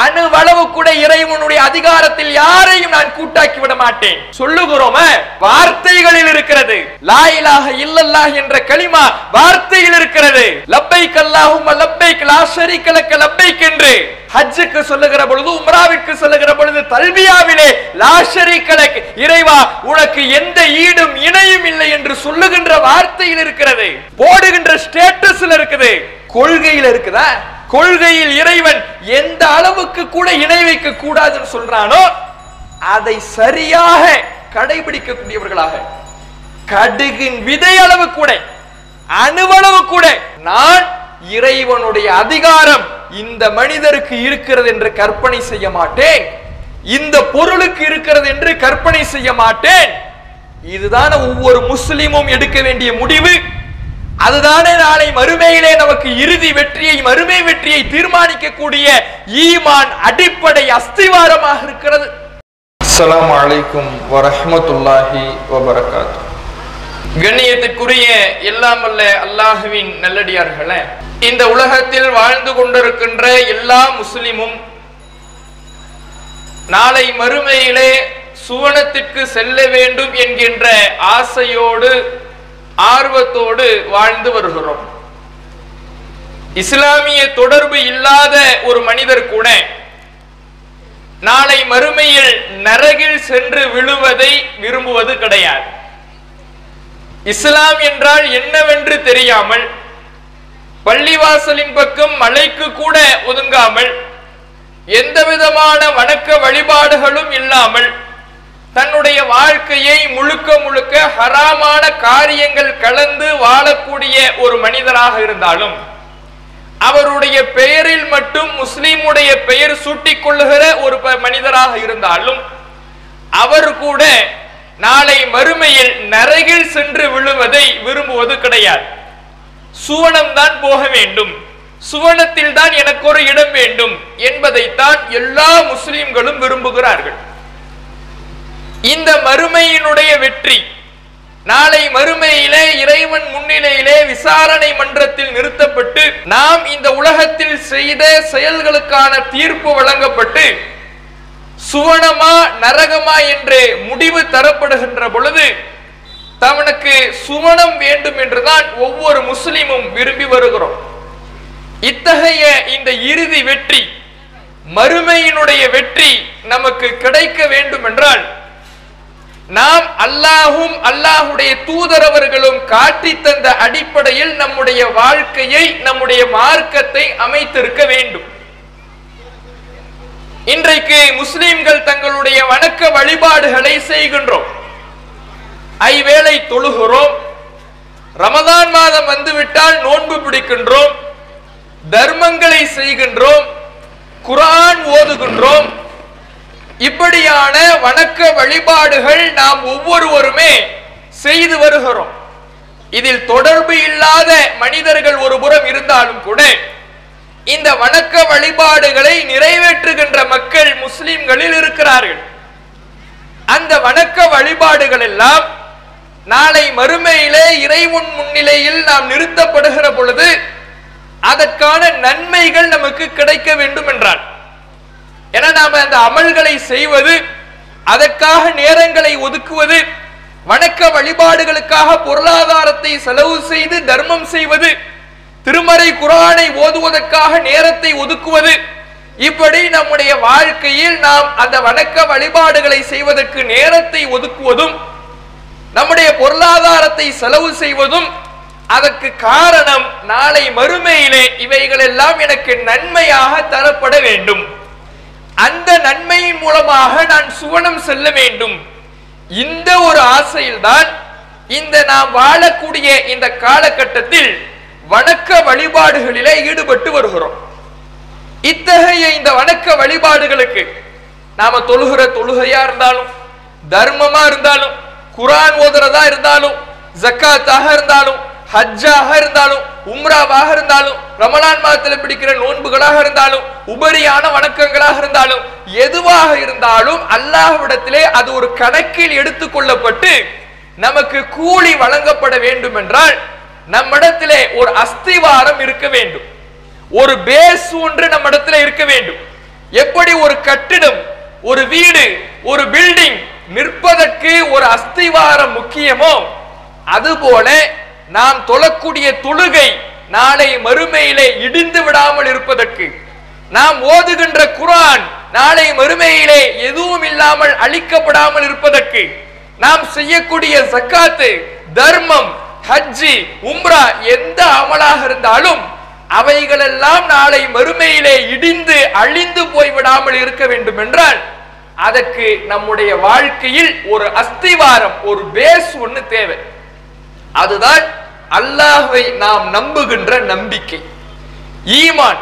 அணுவளவு கூட இறைவனுடைய அதிகாரத்தில் யாரையும் நான் கூட்டாக்கி விட மாட்டேன். சொல்லுகிறோமே வார்த்தைகளில் இருக்கிறது. லா இல்லல்லா என்ற கலிமா வார்த்தையில் இருக்கிறது. லப்பை கல்லாகும் லப்பை லா கலக்க லப்பை லப்பைக் என்று ஹஜ்ஜுக்கு சொல்லுகிற பொழுது உம்ராவிற்கு சொல்லுகிற பொழுது தல்பியாவிலே லாஷரி கலக் இறைவா உனக்கு எந்த ஈடும் இணையும் இல்லை என்று சொல்லுகின்ற வார்த்தையில் இருக்கிறது. போடுகின்ற ஸ்டேட்டஸ்ல இருக்குது. கொள்கையில் இருக்குதா? கொள்கையில் இறைவன் எந்த அளவுக்கு கூட இணை வைக்க கூடாதுன்னு சொல்றானோ அதை சரியாக கடைபிடிக்கக்கூடியவர்களாக. கடுகின் விதை அளவு கூட அணுவளவு கூட நான் இறைவனுடைய அதிகாரம் இந்த மனிதருக்கு இருக்கிறது என்று கற்பனை செய்ய மாட்டேன். இந்த பொருளுக்கு இருக்கிறது என்று கற்பனை செய்ய மாட்டேன். இதுதான ஒவ்வொரு முஸ்லிமும் எடுக்க வேண்டிய முடிவு. அதுதானே நாளை மறுமையிலே நமக்கு இறுதி வெற்றியை மறுமை வெற்றியை தீர்மானிக்கக்கூடிய ஈமான் அடிப்படை அஸ்திவாரமாக இருக்கிறது. அஸ்ஸலாமு அலைக்கும் வரஹ்மத்துல்லாஹி வபரகாத்து கண்ணியத்துக்குரிய எல்லாம் வல்ல அல்லாஹுவின் நல்லடியார்களே இந்த உலகத்தில் வாழ்ந்து கொண்டிருக்கின்ற எல்லா முஸ்லிமும் நாளை மறுமையிலே சுவனத்திற்கு செல்ல வேண்டும் என்கின்ற ஆசையோடு ஆர்வத்தோடு வாழ்ந்து வருகிறோம். இஸ்லாமிய தொடர்பு இல்லாத ஒரு மனிதர் கூட நாளை மறுமையில் நரகில் சென்று விழுவதை விரும்புவது கிடையாது. இஸ்லாம் என்றால் என்னவென்று தெரியாமல் பள்ளிவாசலின் பக்கம் மலைக்கு கூட ஒதுங்காமல் எந்த விதமான வணக்க வழிபாடுகளும் இல்லாமல் தன்னுடைய வாழ்க்கையை முழுக்க முழுக்க ஹராமான காரியங்கள் கலந்து வாழக்கூடிய ஒரு மனிதராக இருந்தாலும் அவருடைய பெயரில் மட்டும் முஸ்லீமுடைய பெயர் சூட்டிக் கொள்ளுகிற ஒரு ப- மனிதராக இருந்தாலும் அவர் கூட நாளை மறுமையில் நரகில் சென்று விழுவதை விரும்புவது கிடையாது. சுவனம் தான் போக வேண்டும். சுவனத்தில் தான் எனக்கு ஒரு இடம் வேண்டும் என்பதைத்தான் எல்லா முஸ்லிம்களும் விரும்புகிறார்கள். இந்த மறுமையினுடைய வெற்றி. நாளை மறுமையிலே இறைவன் முன்னிலையிலே விசாரணை மன்றத்தில் நிறுத்தப்பட்டு நாம் இந்த உலகத்தில் செய்த செயல்களுக்கான தீர்ப்பு வழங்கப்பட்டு சுவனமா நரகமா என்று முடிவு தரப்படுகின்ற பொழுது தவனுக்கு சுவனம் வேண்டும் என்றுதான் ஒவ்வொரு முஸ்லிமும் விரும்பி வருகிறோம். இத்தகைய இந்த இறுதி வெற்றி மறுமையினுடைய வெற்றி நமக்கு கிடைக்க வேண்டும் என்றால் நாம் அல்லாஹும் அல்லாஹுடைய தூதரவர்களும் காட்டி தந்த அடிப்படையில் நம்முடைய வாழ்க்கையை நம்முடைய மார்க்கத்தை அமைத்திருக்க வேண்டும். இன்றைக்கு முஸ்லிம்கள் தங்களுடைய வணக்க வழிபாடுகளை செய்கின்றோம். ஐவேளை தொழுகிறோம். ரமதான் மாதம் வந்துவிட்டால் நோன்பு பிடிக்கின்றோம். தர்மங்களை செய்கின்றோம். குரான் ஓதுகின்றோம். இப்படியான வணக்க வழிபாடுகள் நாம் ஒவ்வொருவருமே செய்து வருகிறோம். இதில் தொடர்பு இல்லாத மனிதர்கள் ஒரு புறம் இருந்தாலும் கூட இந்த வணக்க வழிபாடுகளை நிறைவேற்றுகின்ற மக்கள் முஸ்லிம்களில் இருக்கிறார்கள். அந்த வணக்க வழிபாடுகள் எல்லாம் நாளை மறுமையிலே இறைவன் முன்னிலையில் நாம் நிறுத்தப்படுகிற பொழுது அதற்கான நன்மைகள் நமக்கு கிடைக்க வேண்டும் என்றான். என நாம அந்த அமல்களை செய்வது அதற்காக நேரங்களை ஒதுக்குவது வணக்க வழிபாடுகளுக்காக பொருளாதாரத்தை செலவு செய்து தர்மம் செய்வது திருமறை குரானை ஓதுவதற்காக நேரத்தை ஒதுக்குவது இப்படி நம்முடைய வாழ்க்கையில் நாம் அந்த வணக்க வழிபாடுகளை செய்வதற்கு நேரத்தை ஒதுக்குவதும் நம்முடைய பொருளாதாரத்தை செலவு செய்வதும் அதற்கு காரணம் நாளை மறுமையிலே இவைகள் எல்லாம் எனக்கு நன்மையாக தரப்பட வேண்டும். அந்த நன்மையின் மூலமாக நான் சுவனம் செல்ல வேண்டும். இந்த ஒரு ஆசையில்தான் இந்த நாம் வாழக்கூடிய இந்த காலகட்டத்தில் வணக்க வழிபாடுகளிலே ஈடுபட்டு வருகிறோம். இத்தகைய இந்த வணக்க வழிபாடுகளுக்கு நாம தொழுகிற தொழுகையா இருந்தாலும் தர்மமா இருந்தாலும் குரான் ஓதுறதா இருந்தாலும் ஜக்காத்தாக இருந்தாலும் ஹஜ்ஜாக இருந்தாலும் உம்ராவாக இருந்தாலும் ரமலான் மாதத்தில் பிடிக்கிற நோன்புகளாக இருந்தாலும் உபரியான வணக்கங்களாக இருந்தாலும் எதுவாக இருந்தாலும் அல்லாஹ்விடத்திலே அது ஒரு கணக்கில் எடுத்துக்கொள்ளப்பட்டு நமக்கு கூலி வழங்கப்பட வேண்டும் என்றால் நம்மிடத்திலே ஒரு அஸ்திவாரம் இருக்க வேண்டும். ஒரு பேஸ் ஒன்று நம்மிடத்திலே இருக்க வேண்டும். எப்படி ஒரு கட்டிடம் ஒரு வீடு ஒரு பில்டிங் நிற்பதற்கு ஒரு அஸ்திவாரம் முக்கியமோ அதுபோல நாம் தொழக்கூடிய தொழுகை நாளை மறுமையிலே இடிந்து விடாமல் இருப்பதற்கு. நாம் ஓதுகின்ற குரான் நாளை மறுமையிலே எதுவும் இல்லாமல் அழிக்கப்படாமல் இருப்பதற்கு. நாம் செய்யக்கூடிய சக்காத்து தர்மம் ஹஜ்ஜி உம்ரா எந்த அமலாக இருந்தாலும் அவைகளெல்லாம் நாளை மறுமையிலே இடிந்து அழிந்து போய்விடாமல் இருக்க வேண்டும் என்றால் அதற்கு நம்முடைய வாழ்க்கையில் ஒரு அஸ்திவாரம் ஒரு பேஸ் ஒன்று தேவை. அதுதான் அல்லாஹை நாம் நம்புகின்ற நம்பிக்கை. ஈமான்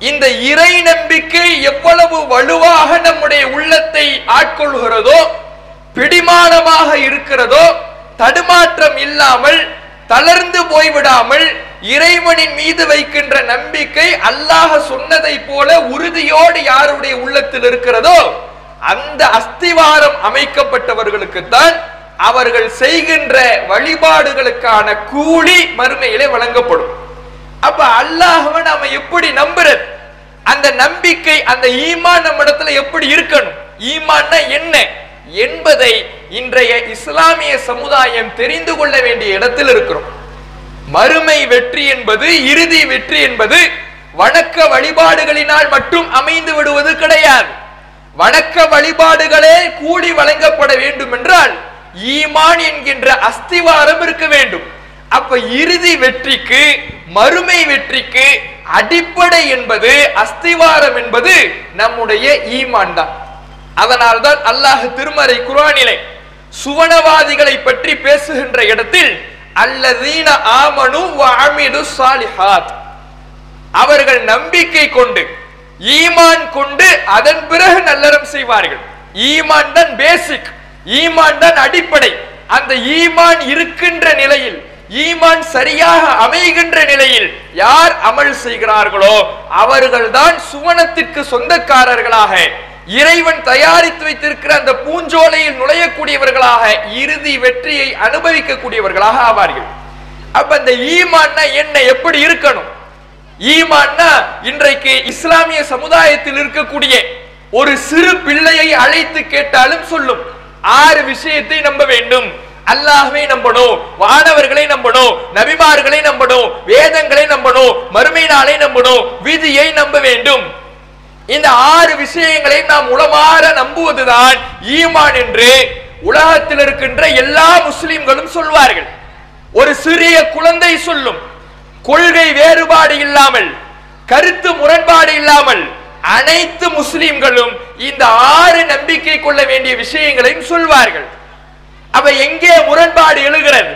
இந்த இறை நம்பிக்கை எவ்வளவு வலுவாக நம்முடைய உள்ளத்தை ஆட்கொள்கிறதோ பிடிமானமாக இருக்கிறதோ தடுமாற்றம் இல்லாமல் தளர்ந்து போய்விடாமல் இறைவனின் மீது வைக்கின்ற நம்பிக்கை அல்லாஹ சொன்னதை போல உறுதியோடு யாருடைய உள்ளத்தில் இருக்கிறதோ அந்த அஸ்திவாரம் அமைக்கப்பட்டவர்களுக்குத்தான் அவர்கள் செய்கின்ற வழிபாடுகளுக்கான கூலி மறுமையிலே வழங்கப்படும். அப்ப அல்லாஹவன் நாம எப்படி நம்புறது? அந்த நம்பிக்கை அந்த ஈமான் நம்மிடத்துல எப்படி இருக்கணும்? ஈமான்னா என்ன? என்பதை இன்றைய இஸ்லாமிய சமுதாயம் தெரிந்து கொள்ள வேண்டிய இடத்தில் இருக்கிறோம். மறுமை வெற்றி என்பது இறுதி வெற்றி என்பது வணக்க வழிபாடுகளினால் மட்டும் அமைந்து விடுவது கிடையாது. வணக்க வழிபாடுகளே கூடி வழங்கப்பட வேண்டும் என்றால் ஈமான் என்கின்ற அஸ்திவாரம் இருக்க வேண்டும். அப்ப இறுதி வெற்றிக்கு மறுமை வெற்றிக்கு அடிப்படை என்பது அஸ்திவாரம் என்பது நம்முடைய ஈமான் தான். அதனால்தான் அல்லாஹ் திருமறை குரானிலே சுவனவாதிகளை பற்றி பேசுகின்ற இடத்தில் அல்லதீன ஆமனு வாமிடு சாலிஹாத். அவர்கள் நம்பிக்கை கொண்டு ஈமான் கொண்டு அதன் பிறகு நல்லறம் செய்வார்கள். ஈமான் தான் பேசிக் ஈமான் தான் அடிப்படை. அந்த ஈமான் இருக்கின்ற நிலையில் ஈமான் சரியாக அமைகின்ற நிலையில் யார் அமல் செய்கிறார்களோ அவர்கள்தான் சுவனத்திற்கு சொந்தக்காரர்களாக இறைவன் தயாரித்து வைத்திருக்கிற அந்த பூஞ்சோலையில் நுழையக்கூடியவர்களாக இறுதி வெற்றியை அனுபவிக்கக்கூடியவர்களாக ஆவார்கள். அப்ப அந்த ஈமான்னா என்ன எப்படி இருக்கணும்? ஈமான்னா இன்றைக்கு இஸ்லாமிய சமுதாயத்தில் இருக்கக்கூடிய ஒரு சிறு பிள்ளையை அழைத்து கேட்டாலும் சொல்லும் ஆறு விஷயத்தை நம்ப வேண்டும். அல்லாஹ்வை நம்பணும் வானவர்களை நம்பணும் நபிமார்களை நம்பணும் வேதங்களை நம்பணும் மறுமை நாளை நம்பணும் விதியை நம்ப வேண்டும். இந்த ஆறு விஷயங்களை நாம் உளமாற நம்புவதுதான் ஈமான் என்று உலகத்தில் இருக்கின்ற எல்லா முஸ்லிம்களும் சொல்வார்கள். ஒரு சிறிய குழந்தை சொல்லும் கொள்கை வேறுபாடு இல்லாமல் கருத்து முரண்பாடு இல்லாமல் அனைத்து முஸ்லிம்களும் இந்த ஆறு நம்பிக்கை கொள்ள வேண்டிய விஷயங்களையும் சொல்வார்கள். அவ எங்கே முரண்பாடு எழுகிறது?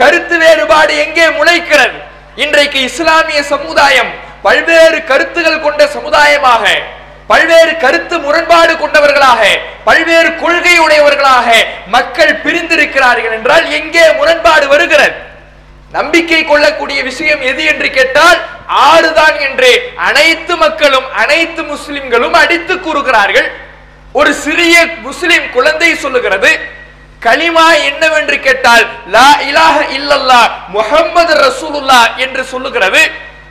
கருத்து வேறுபாடு எங்கே முளைக்கிறது? இன்றைக்கு இஸ்லாமிய சமுதாயம் பல்வேறு கருத்துகள் கொண்ட சமுதாயமாக பல்வேறு கருத்து முரண்பாடு கொண்டவர்களாக பல்வேறு கொள்கை உடையவர்களாக மக்கள் பிரிந்திருக்கிறார்கள் என்றால் எங்கே முரண்பாடு வருகிறது? நம்பிக்கை கொள்ளக்கூடிய விஷயம் எது என்று கேட்டால் ஆறுதான் என்று அனைத்து மக்களும் அனைத்து முஸ்லிம்களும் அடித்து கூறுகிறார்கள். ஒரு சிறிய முஸ்லிம் குழந்தை சொல்லுகிறது கலிமா என்னவென்று கேட்டால் லா இலாஹ இல்லல்லா முஹம்மது ரசூலுல்லா என்று சொல்லுகிறது.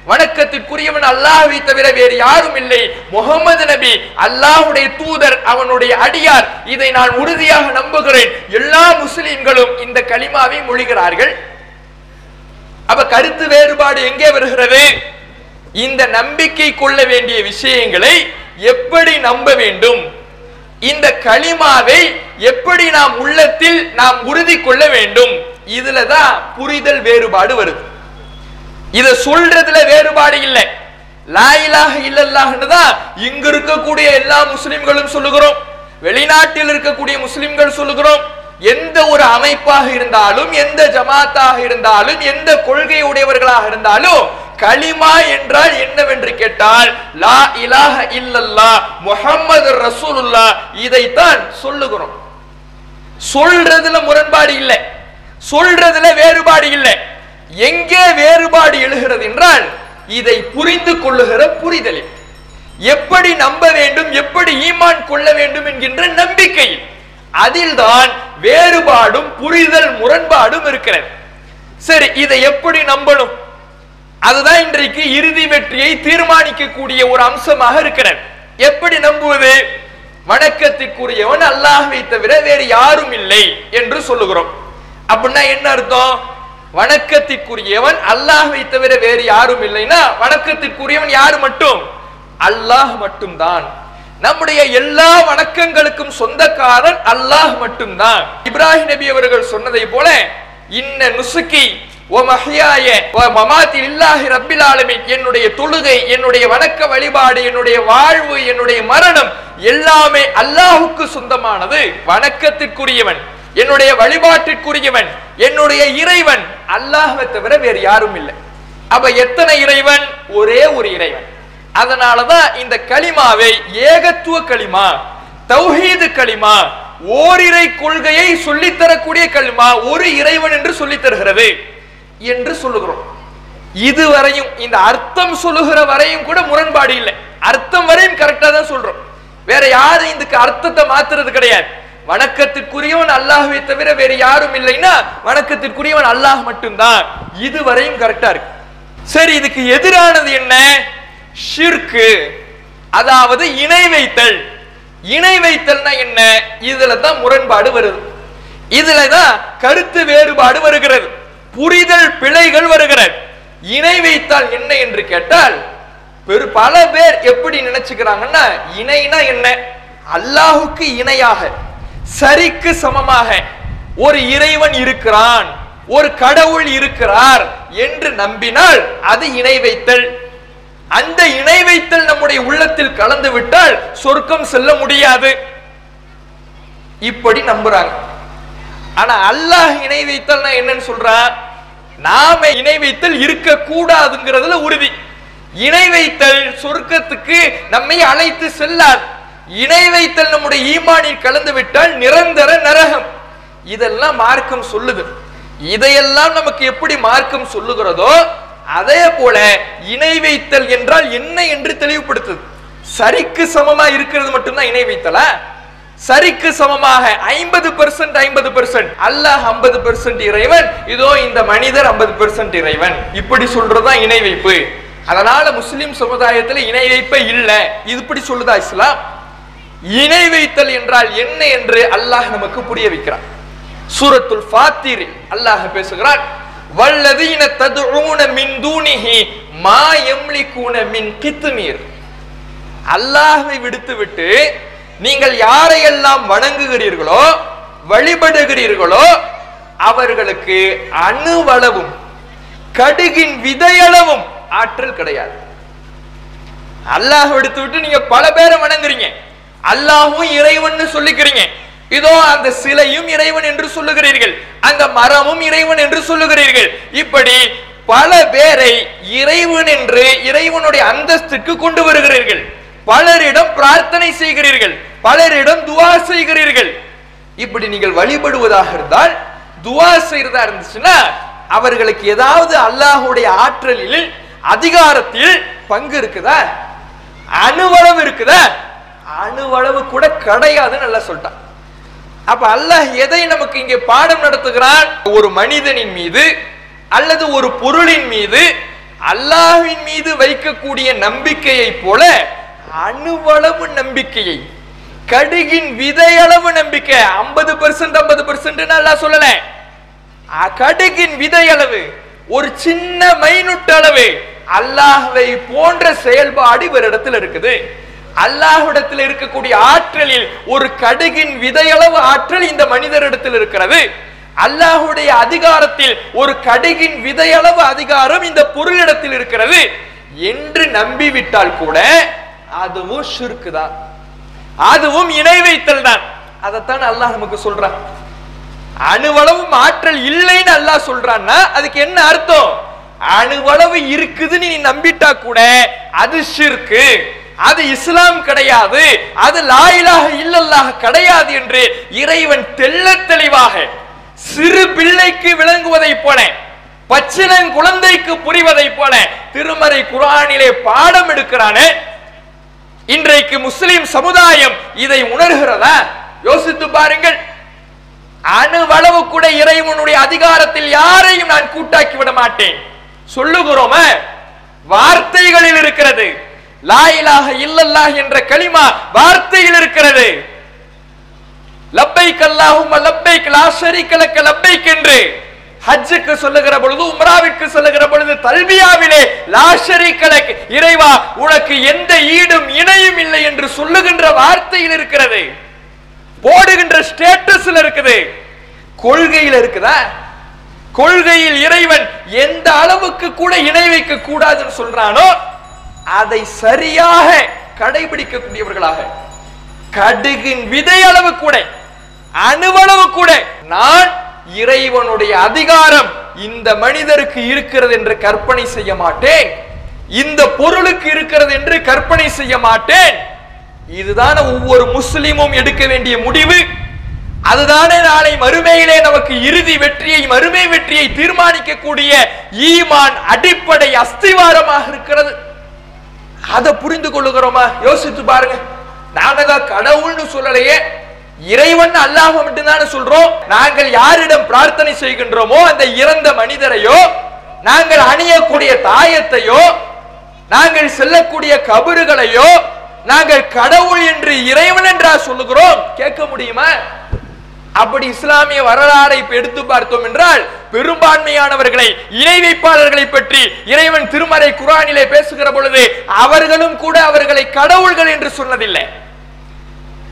வணக்கத்திற்குரியவன் அல்லாஹை தவிர வேறு யாரும் இல்லை. முகமது நபி அல்லாஹுடைய தூதர் அவனுடைய அடியார். இதை நான் உறுதியாக நம்புகிறேன். எல்லா முஸ்லிம்களும் இந்த களிமாவை மொழிகிறார்கள். அப்ப கருத்து வேறுபாடு எங்கே வருகிறது? இந்த நம்பிக்கை கொள்ள வேண்டிய விஷயங்களை எப்படி நம்ப வேண்டும்? இந்த களிமாவை எப்படி நாம் உள்ளத்தில் நாம் உறுதி கொள்ள வேண்டும்? இதுலதான் புரிதல் வேறுபாடு வருது. இதை சொல்றதுல வேறுபாடு இல்லை. லாயிலாக இல்லல்லாஹ்னு தான் இங்க இருக்கக்கூடிய எல்லா முஸ்லிம்களும் சொல்லுகிறோம். வெளிநாட்டில் இருக்கக்கூடிய முஸ்லிம்கள் சொல்லுகிறோம். எந்த ஒரு அமைப்பாக இருந்தாலும் எந்த ஜமாத்தாக இருந்தாலும் எந்த கொள்கை உடையவர்களாக இருந்தாலும் களிமா என்றால் என்னவென்று கேட்டால் லா இலாஹ இல்லல்லா முஹம்மது ரசூலுல்லா இதைத்தான் சொல்லுகிறோம். சொல்றதுல முரண்பாடு இல்லை. சொல்றதுல வேறுபாடு இல்லை. எங்கே வேறுபாடு எழுகிறது என்றால் இதை புரிந்து கொள்ளுகிற புரிதலில். எப்படி நம்ப வேண்டும் எப்படி ஈமான் கொள்ள வேண்டும் என்கின்ற நம்பிக்கையில். அதில்தான் வேறுபாடும் புரிதல் முரண்பாடும் இருக்கிறது. சரி இதை எப்படி நம்பணும்? அதுதான் இன்றைக்கு இறுதி வெற்றியை தீர்மானிக்கக்கூடிய ஒரு அம்சமாக இருக்கிறது. எப்படி நம்புவது? வணக்கத்திற்குரியவன் அல்லாஹ்வை தவிர வேறு யாரும் இல்லை என்று சொல்லுகிறோம். அப்படின்னா என்ன அர்த்தம்? வணக்கத்திற்குரியவன் அல்லாஹ்வை தவிர வேறு யாரும் இல்லைன்னா வணக்கத்திற்குரியவன் யாரு மட்டும்? அல்லாஹ் மட்டும்தான். நம்முடைய எல்லா வணக்கங்களுக்கும் சொந்தக்காரன் அல்லாஹ் மட்டும்தான். இப்ராஹிம் நபி அவர்கள் சொன்னதை போல இன்ன நுசுக்கி இல்லாஹி என்னுடைய தொழுகை என்னுடைய வணக்க வழிபாடு என்னுடைய வாழ்வு என்னுடைய மரணம் எல்லாமே அல்லாஹுக்கு சொந்தமானது. வணக்கத்திற்குரியவன் என்னுடைய வழிபாட்டிற்குரியவன் என்னுடைய இறைவன். அல்லாஹை தவிர வேறு யாரும் இல்லை. அப்ப எத்தனை இறைவன்? ஒரே ஒரு இறைவன். அதனாலதான் இந்த களிமாவை ஏகத்துவ களிமா தௌஹீது களிமா ஓரிரை கொள்கையை சொல்லித் தரக்கூடிய களிமா ஒரு இறைவன் என்று சொல்லித்தருகிறது என்று சொல்லுகிறோம். இதுவரையும் இந்த அர்த்தம் சொல்லுகிற வரையும் கூட முரண்பாடு இல்லை. அர்த்தம் வரையும் கரெக்டா தான் சொல்றோம். வேற யாரும் இதுக்கு அர்த்தத்தை மாத்துறது கிடையாது. வணக்கத்திற்குரியவன் அல்லாஹுவை தவிர வேற யாரும் இல்லைன்னா வணக்கத்திற்குரியவன் அல்லாஹ் மட்டும்தான். இதுவரையும் கரெக்டா இருக்கு. சரி இதுக்கு எதிரானது என்ன? ஷிர்கு அதாவது இணை வைத்தல். இணை வைத்தல்னா என்ன? இதுல தான் முரண்பாடு வருது. இதுல தான் கருத்து வேறுபாடு வருகிறது. புரிதல் பிழைகள் வருகிறது. இணை வைத்தால் என்ன என்று கேட்டால் பெரு பல பேர் எப்படி நினைச்சுக்கிறாங்கன்னா இணைனா என்ன? அல்லாஹுக்கு இணையாக சரிக்கு சமமாக ஒரு இறைவன் இருக்கிறான் ஒரு கடவுள் இருக்கிறார் என்று நம்பினால் அது இணை வைத்தல். அந்த இணை வைத்தல் நம்முடைய உள்ளத்தில் கலந்து விட்டால் சொர்க்கம் செல்ல முடியாது. இப்படி நம்புறாங்க. ஆனா அல்லாஹ் இணை வைத்தல் என்னன்னு சொல்றா? நாம இணை வைத்தல் இருக்க கூடாதுங்கிறதுல உறுதி. இணை வைத்தல் சொர்க்கத்துக்கு நம்மை அழைத்து செல்லாது. இணை வைத்தல் நம்முடைய ஈமானில் கலந்து விட்டால் நிரந்தர நரகம். இதெல்லாம் மார்க்கம் சொல்லுது. இதையெல்லாம் நமக்கு எப்படி மார்க்கம் சொல்லுகிறதோ அதே போல இணை வைத்தல் என்றால் என்ன என்று தெளிவுபடுத்துது. சரிக்கு சமமா இருக்கிறது மட்டும்தான் இணை வைத்தலா சரிக்கு சமமாக ஐம்பது பெர்சன்ட் ஐம்பது பெர்சன்ட் அல்லாஹ் ஐம்பது பெர்சன்ட் இறைவன் இதோ இந்த மனிதர் ஐம்பது பெர்சன்ட் இறைவன். இப்படி சொல்றதுதான் இணை வைப்பு. அதனால முஸ்லிம் சமுதாயத்துல இணை வைப்பே இல்லை. இது இப்படி சொல்லுதா இஸ்லாம்? இணை வைத்தல் என்றால் என்ன என்று அல்லாஹ் நமக்கு புரிய வைக்கிறான். சூரத்துல் ஃபாத்திர் அல்லாஹ் பேசுகிறான் வல்லதீன ததுஊன மின் தூனிஹி மா யம்லிகூன மின் கித்துமீர் அல்லாஹை விடுத்துவிட்டு நீங்கள் யாரையெல்லாம் வணங்குகிறீர்களோ வழிபடுகிறீர்களோ அவர்களுக்கு அணுவளவும் கடுகின் விதையளவும் ஆற்றல் கிடையாது. அல்லாஹ் எடுத்து விட்டு நீங்க பல பேரை வணங்குறீங்க. அல்லாஹும் இறைவன் சொல்லிக்கிறீங்க. இதோ அந்த சிலையும் இறைவன் என்று சொல்லுகிறீர்கள். அந்த மரமும் இறைவன் என்று சொல்லுகிறீர்கள். இப்படி பல பேரை இறைவன் என்று இறைவனுடைய அந்தஸ்துக்கு கொண்டு வருகிறீர்கள். பலரிடம் பிரார்த்தனை செய்கிறீர்கள். பலரிடம் துவா செய்கிறீர்கள். இப்படி நீங்கள் வழிபடுவதாக இருந்தால் துவா செய்யறதா இருந்துச்சுன்னா அவர்களுக்கு ஏதாவது அல்லாஹுடைய ஆற்றலில் அதிகாரத்தில் பங்கு இருக்குதா? அணுவளவு இருக்குதா? அணுவளவு கூட கிடையாதுன்னு நல்லா சொல்லிட்டான். அப்ப அல்லாஹ் எதை நமக்கு இங்கே பாடம் நடத்துகிறான்? ஒரு மனிதனின் மீது அல்லது ஒரு பொருளின் மீது அல்லாஹ்வின் மீது வைக்கக்கூடிய நம்பிக்கையை போல அணுவளவு நம்பிக்கையை கடுகின் விதையளவு நம்பிக்கை ஐம்பது பெர்சன்ட் ஐம்பது பெர்சன்ட் நல்லா சொல்லல. அ- கடுகின் விதையளவு ஒரு சின்ன மைனுட் அளவு அல்லாஹ்வை போன்ற செயல்பாடு இவரிடத்தில் இருக்குது. அல்லாஹிடத்தில் இருக்கக்கூடிய ஆற்றலில் ஒரு கடுகின் விதையளவு ஆற்றல் இந்த மனிதரிடத்தில் இருக்கிறது. அல்லாஹுடைய அதிகாரத்தில் ஒரு கடுகின் விதையளவு அதிகாரம் இந்த பொருளிடத்தில் இருக்கிறது. என்று நம்பிவிட்டால் கூட அதுவும் ஷிர்க்கு தான் அதுவும் இணை வைத்தல் தான். அதைத்தான் அல்லாஹ் நமக்கு சொல்றான். அணுவளவும் ஆற்றல் இல்லைன்னு அல்லாஹ் சொல்றான்னா அதுக்கு என்ன அர்த்தம்? அணுவளவு இருக்குதுன்னு நீ நம்பிட்டா கூட அது ஷிர்கு அது இஸ்லாம் கிடையாது அது லாயிலாக இல்லல்லாஹ் கிடையாது என்று இறைவன் தெள்ள தெளிவாக சிறு பிள்ளைக்கு விளங்குவதைப் போல பச்சிலங் குழந்தைக்கு புரிவதைப் போல திருமறை குரானிலே பாடம் எடுக்கிறானே. இன்றைக்கு முஸ்லிம் சமுதாயம் இதை உணர்கிறதா? யோசித்து பாருங்கள். அணுவளவு கூட இறைவனுடைய அதிகாரத்தில் யாரையும் நான் கூட்டாக்கி விட மாட்டேன். சொல்லுகிறோமே? வார்த்தைகளில் இருக்கிறது. லா இல்லல்லா என்ற களிமா வார்த்தையில் இருக்கிறது. லப்பைக் அல்லாஹும்ம லப்பைக் லா கலக்க லப்பைக் என்று ஹஜ்ஜுக்கு சொல்லுகிற பொழுது உம்ராவிற்கு சொல்லுகிற பொழுது தல்பியாவிலே லாஷரி கலக் இறைவா உனக்கு எந்த ஈடும் இணையும் இல்லை என்று சொல்லுகின்ற வார்த்தையில் இருக்கிறது. போடுகின்ற ஸ்டேட்டஸ்ல இருக்குது. கொள்கையில் இருக்குதா? கொள்கையில் இறைவன் எந்த அளவுக்கு கூட இணை வைக்க கூடாதுன்னு சொல்றானோ அதை சரியாக கடைபிடிக்கக்கூடியவர்களாக. கடுகின் விதை அளவு கூட அணுவளவு கூட நான் இறைவனுடைய அதிகாரம் இந்த மனிதருக்கு இருக்கிறது என்று கற்பனை செய்ய மாட்டேன். இந்த பொருளுக்கு இருக்கிறது என்று கற்பனை செய்ய மாட்டேன். இதுதான ஒவ்வொரு முஸ்லிமும் எடுக்க வேண்டிய முடிவு. அதுதானே நாளை மறுமையிலே நமக்கு இறுதி வெற்றியை மறுமை வெற்றியை தீர்மானிக்கக்கூடிய ஈமான் அடிப்படை அஸ்திவாரமாக இருக்கிறது. அதை புரிந்து கொள்ளுகிறோமா? யோசித்து பாருங்க. நாங்க கடவுள்னு சொல்லலையே. இறைவன் அல்லாஹ் மட்டும்தான் சொல்றோம். நாங்கள் யாரிடம் பிரார்த்தனை செய்கின்றோமோ அந்த இறந்த மனிதரையோ நாங்கள் அணியக்கூடிய தாயத்தையோ நாங்கள் செல்லக்கூடிய கபறுகளையோ நாங்கள் கடவுள் என்று இறைவன் என்றா சொல்லுகிறோம். கேட்க முடியுமா? அப்படி இஸ்லாமிய வரலாறை எடுத்து பார்த்தோம் என்றால் பெரும்பான்மையானவர்களை இணை வைப்பாளர்களை பற்றி இறைவன் திருமறை குரானிலே பேசுகிற பொழுது அவர்களும் கூட அவர்களை கடவுள்கள் என்று சொன்னதில்லை.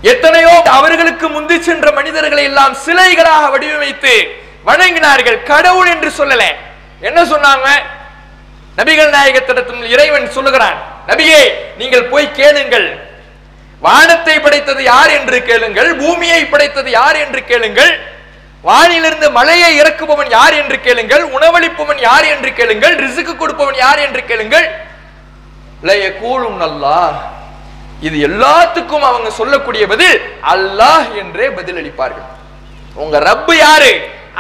எத்தனையோ அவர்களுக்கு முந்தி சென்ற மனிதர்களை எல்லாம் சிலைகளாக வடிவமைத்து வணங்கினார்கள் கடவுள் என்று சொல்லல. என்ன சொன்னாங்க? நபிகள் நாயகத்திடத்தில் இறைவன் சொல்லுகிறான் நபியே நீங்கள் போய் கேளுங்கள். வானத்தை படைத்தது யார் என்று கேளுங்கள் பூமியை படைத்தது யார் என்று கேளுங்கள் வானிலிருந்து மழையை இறக்குபவன் யார் என்று கேளுங்கள் உணவளிப்பவன் யார் என்று கேளுங்கள் ரிசுக்கு கொடுப்பவன் யார் என்று கேளுங்கள். கூலும் அல்லாஹ். இது எல்லாத்துக்கும் அவங்க சொல்லக்கூடிய பதில் அல்லாஹ் என்றே பதிலளிப்பார்கள். உங்க ரப்பு யாரு?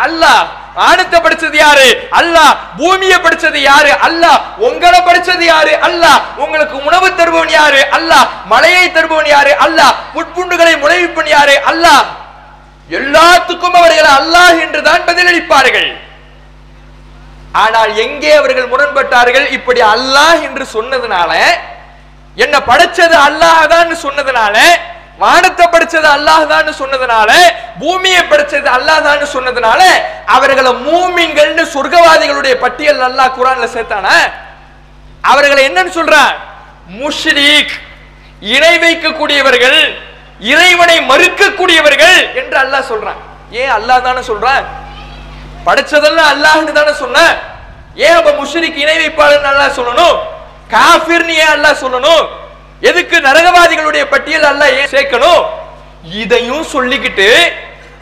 அல்லாஹ் வானத்தை படிச்சது யாரு? அல்லாஹ் பூமியை படிச்சது யாரு? அல்லாஹ் உங்களை படிச்சது யாரு? அல்லாஹ் உங்களுக்கு உணவு தருபவன் யாரு? அல்லாஹ் மலையை தருபவன் யாரு? அல்லாஹ் புட்புண்டுகளை முளைவிப்பன் யாரு? அல்லாஹ் எல்லாத்துக்கும் அவர்கள் அல்லாஹ் என்று தான் பதிலளிப்பார்கள். ஆனால் எங்கே அவர்கள் முரண்பட்டார்கள்? இப்படி அல்லாஹ் என்று சொன்னதுனால என்ன படைச்சது அல்லாஹ் தான் சொன்னதுனால வானத்தை படிச்சது அல்லாஹ் சொன்னதுனால பூமியை படிச்சது அல்லாஹ் சொன்னதுனால அவர்களை மூமின்கள்னு சொர்க்கவாதிகளுடைய பட்டியல் அல்லாஹ் குரான்ல சேர்த்தான? அவர்களை என்னன்னு சொல்றான் முஷ்ரீக் இணை வைக்கக்கூடியவர்கள் இறைவனை மறுக்கக்கூடியவர்கள் என்று அல்லாஹ் சொல்றான். ஏன் அல்லாஹ் தானே சொல்றான்? படைச்சதெல்லாம் அல்லாஹ்னு தானே சொன்ன. ஏன் அப்ப முஷ்ரிக் இணை வைப்பாளர் அல்லாஹ் சொல்லணும்? காஃபிர்னு ஏன் அல்லாஹ் சொல்லணும்? எதுக்கு நரகவாதிகளுடைய பட்டியல் அல்ல ஏன் சேர்க்கணும்? இதையும் சொல்லிக்கிட்டு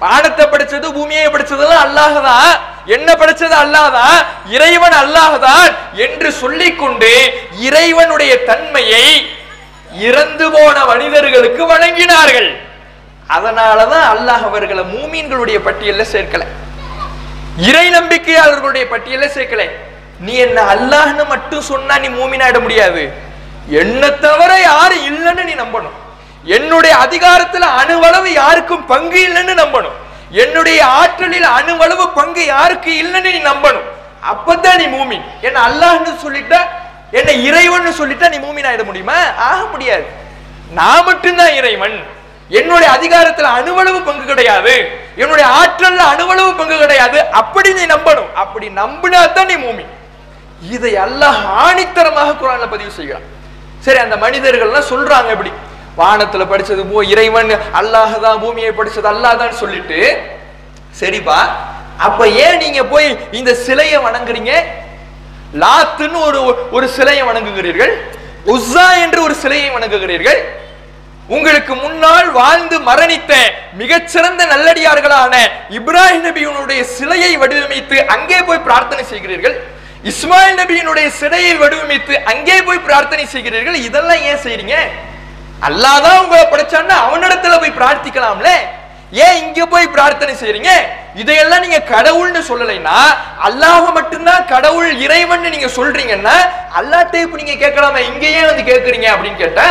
பாடத்தை படிச்சது பூமியை படிச்சதெல்லாம் அல்லாஹதான். என்ன படிச்சது அல்லாஹ் தான் இறைவன் அல்லாஹ் என்று சொல்லிக்கொண்டு இறைவனுடைய தன்மையை இறந்து போன மனிதர்களுக்கு வழங்கினார்கள். அதனாலதான் அல்லாஹ் அவர்களை மூமீன்களுடைய பட்டியல்ல சேர்க்கல. இறை நம்பிக்கையாளர்களுடைய பட்டியல சேர்க்கல. நீ என்ன அல்லாஹ்னு மட்டும் சொன்னா நீ மூமினாயிட முடியாது. என்ன தவிர யாரும் இல்லைன்னு நீ நம்பணும். என்னுடைய அதிகாரத்துல அணுவளவு யாருக்கும் பங்கு இல்லைன்னு நம்பணும். என்னுடைய ஆற்றலில் அணுவளவு பங்கு யாருக்கு இல்லைன்னு நீ நம்பணும். அப்பதான் நீ மூமின். என்ன அல்லாஹ்னு சொல்லிட்டா என்ன இறைவன் சொல்லிட்டா நீ மூமின் ஆயிட முடியுமா? ஆக முடியாது. நான் மட்டும்தான் இறைவன். என்னுடைய அதிகாரத்துல அணுவளவு பங்கு கிடையாது. என்னுடைய ஆற்றல்ல அணுவளவு பங்கு கிடையாது. அப்படி நீ நம்பணும். அப்படி நம்பினா தான் நீ மூமி இதை அல்லாஹ் ஆணித்தரமாக குரான்ல பதிவு செய்கிறான். சரி அந்த மனிதர்கள்லாம் சொல்றாங்க இப்படி. வானத்துல படிச்சது பூ இறைவன் அல்லாஹ் தான் பூமியை படிச்சது அல்லாஹ் சொல்லிட்டு சரிப்பா அப்ப ஏன் நீங்க போய் இந்த சிலையை வணங்குறீங்க? லாத்துன்னு ஒரு ஒரு சிலையை வணங்குகிறீர்கள் உஸ்ஸா என்று ஒரு சிலையை வணங்குகிறீர்கள் உங்களுக்கு முன்னால் வாழ்ந்து மரணித்த மிகச்சிறந்த நல்லடியார்களான இப்ராஹிம் நபியினுடைய சிலையை வடிவமைத்து அங்கே போய் பிரார்த்தனை செய்கிறீர்கள் இஸ்மாயில் நபியினுடைய சிலையை வடிவமைத்து அங்கே போய் பிரார்த்தனை செய்கிறீர்கள் இதெல்லாம் ஏன் செய்றீங்க? அல்லாதான் உங்களை படைச்சான்னா அவனிடத்துல போய் பிரார்த்திக்கலாம்ல. ஏன் இங்க போய் பிரார்த்தனை செய்றீங்க? இதையெல்லாம் நீங்க கடவுள்னு சொல்லலைன்னா அல்லாஹ் மட்டும்தான் கடவுள் இறைவன் நீங்க சொல்றீங்கன்னா அல்லாட்டே இப்ப நீங்க கேட்கலாமா? இங்க ஏன் வந்து கேட்கறீங்க அப்படின்னு கேட்டா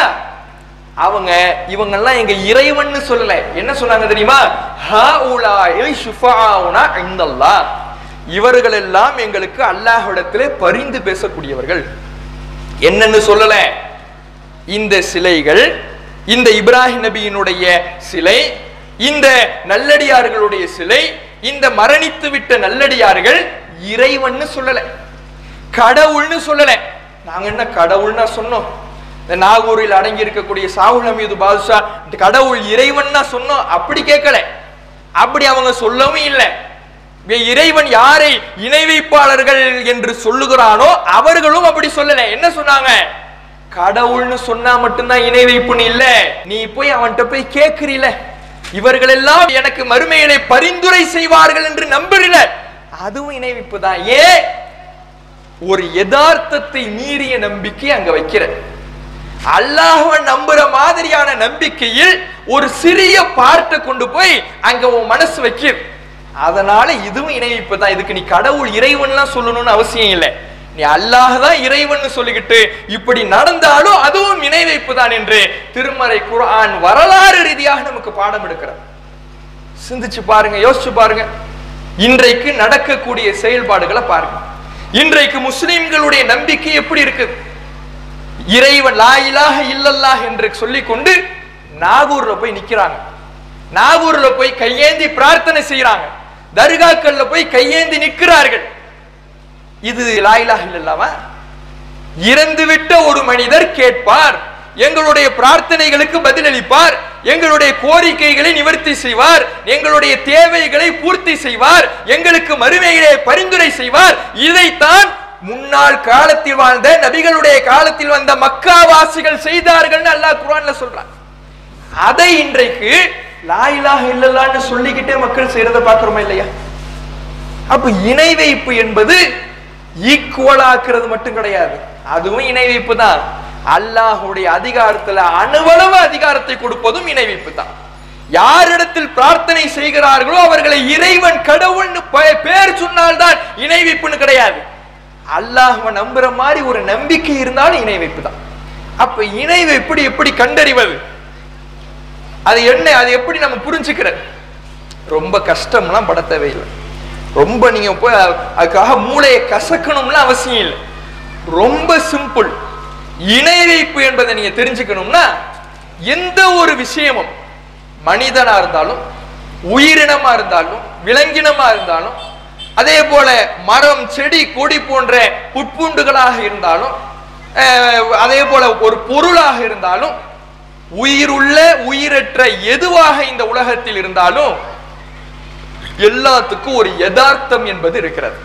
அவங்க இவங்கெல்லாம் எங்க இறைவன்னு சொல்லல. என்ன சொன்னாங்க தெரியுமா? ஹாஉலாஇ ஷுஃபாஉனா இந்தல்லா இவர்கள் எல்லாம் எங்களுக்கு அல்லாஹிடத்திலே பரிந்து பேசக்கூடியவர்கள். என்னன்னு சொல்லல. இந்த சிலைகள் இந்த இப்ராஹிம் நபியினுடைய சிலை இந்த நல்லடியார்களுடைய சிலை இந்த மரணித்து விட்ட நல்லடியார்கள் இறைவன்னு சொல்லல. கடவுள்னு சொல்லல. நாங்க என்ன கடவுள்னா சொன்னோம். இந்த நாகூரில் அடங்கி இருக்கக்கூடிய சாகுல் அமீது பாதுஷா கடவுள் இறைவன்னா சொன்னோம். அப்படி கேட்கல. அப்படி அவங்க சொல்லவும் இல்லை. இறைவன் யாரை இணை வைப்பாளர்கள் என்று சொல்லுகிறானோ அவர்களும் அப்படி சொல்லல. என்ன சொன்னாங்க? கடவுள்னு சொன்னா மட்டும்தான் இணை வைப்புன்னு இல்ல. நீ போய் அவன்கிட்ட போய் கேக்குறீல இவர்கள் எல்லாம் எனக்கு மறுமையிலே பரிந்துரை செய்வார்கள் என்று நம்புறீல. அதுவும் இணை வைப்பு தான். ஏன் ஒரு யதார்த்தத்தை மீறிய நம்பிக்கை அங்க வைக்கிற அல்லாஹ்வ நம்புற மாதிரியான நம்பிக்கையில் ஒரு சிறிய பார்ட்டை கொண்டு போய் அங்க உன் மனசு வைக்க அதனால இதுவும் இணைவிப்பு தான் இதுக்கு நீ கடவுள் இறைவன்லாம் சொல்லணும்னு அவசியம் இல்லை. நீ அல்லாஹ் தான் இறைவன் சொல்லிக்கிட்டு இப்படி நடந்தாலும் அதுவும் இணை வைப்பு தான் என்று திருமறை குரான் வரலாறு ரீதியாக நமக்கு பாடம் எடுக்கிற சிந்திச்சு பாருங்க யோசிச்சு பாருங்க. இன்றைக்கு நடக்கக்கூடிய செயல்பாடுகளை பாருங்க. இன்றைக்கு முஸ்லிம்களுடைய நம்பிக்கை எப்படி இருக்குது இறைவன் லா இலாஹ இல்லல்லாஹ் என்று சொல்லி கொண்டு நாகூர்ல போய் நிக்கிறாங்க. நாகூர்ல போய் கையேந்தி பிரார்த்தனை செய்யறாங்க தர்காக்கள்ல போய் கையேந்தி நிற்கிறார்கள் இது லா இலாஹ இறந்துவிட்ட ஒரு மனிதர் கேட்பார். எங்களுடைய பிரார்த்தனைகளுக்கு பதிலளிப்பார். எங்களுடைய கோரிக்கைகளை நிவர்த்தி செய்வார். எங்களுடைய தேவைகளை பூர்த்தி செய்வார். எங்களுக்கு மறுமையிலே பரிந்துரை செய்வார். இதைத்தான் முன்னாள் காலத்தில் வாழ்ந்த நபிகளுடைய காலத்தில் வந்த மக்காவாசிகள் செய்தார்கள் அல்லாஹ் குரான்ல சொல்றான். அதை இன்றைக்கு லா இலாஹ இல்லல்லான்னு சொல்லிக்கிட்டே மக்கள் செய்யறத பார்க்கிறோமா இல்லையா? அப்ப இணை வைப்பு என்பது ஈக்குவல் ஆக்குறது மட்டும் கிடையாது. அதுவும் இணை வைப்பு தான். அல்லாஹுடைய அதிகாரத்துல அணுவளவு அதிகாரத்தை கொடுப்பதும் இணை வைப்பு தான். யாரிடத்தில் பிரார்த்தனை செய்கிறார்களோ அவர்களை இறைவன் கடவுள்னு பேர் சொன்னால்தான் இணை வைப்புன்னு கிடையாது. அல்லாஹுவ நம்புற மாதிரி ஒரு நம்பிக்கை இருந்தாலும் இணை வைப்பு தான். அப்ப இணை வைப்பு எப்படி கண்டறிவது? அது என்ன அது எப்படி நம்ம புரிஞ்சுக்கிறது? ரொம்ப கஷ்டம்லாம் பட தேவையில்லை. ரொம்ப நீங்க போய் அதுக்காக மூளையை கசக்கணும்னு அவசியம் இல்லை. ரொம்ப சிம்பிள் இணை வைப்பு என்பதை நீங்க தெரிஞ்சுக்கணும்னா எந்த ஒரு விஷயமும் மனிதனா இருந்தாலும் உயிரினமா இருந்தாலும் விலங்கினமா இருந்தாலும் அதே போல மரம் செடி கொடி போன்ற புட்பூண்டுகளாக இருந்தாலும் அதே போல ஒரு பொருளாக இருந்தாலும் உயிருள்ள உயிரற்ற எதுவாக இந்த உலகத்தில் இருந்தாலும் எல்லாத்துக்கும் ஒரு யதார்த்தம் என்பது இருக்கிறது.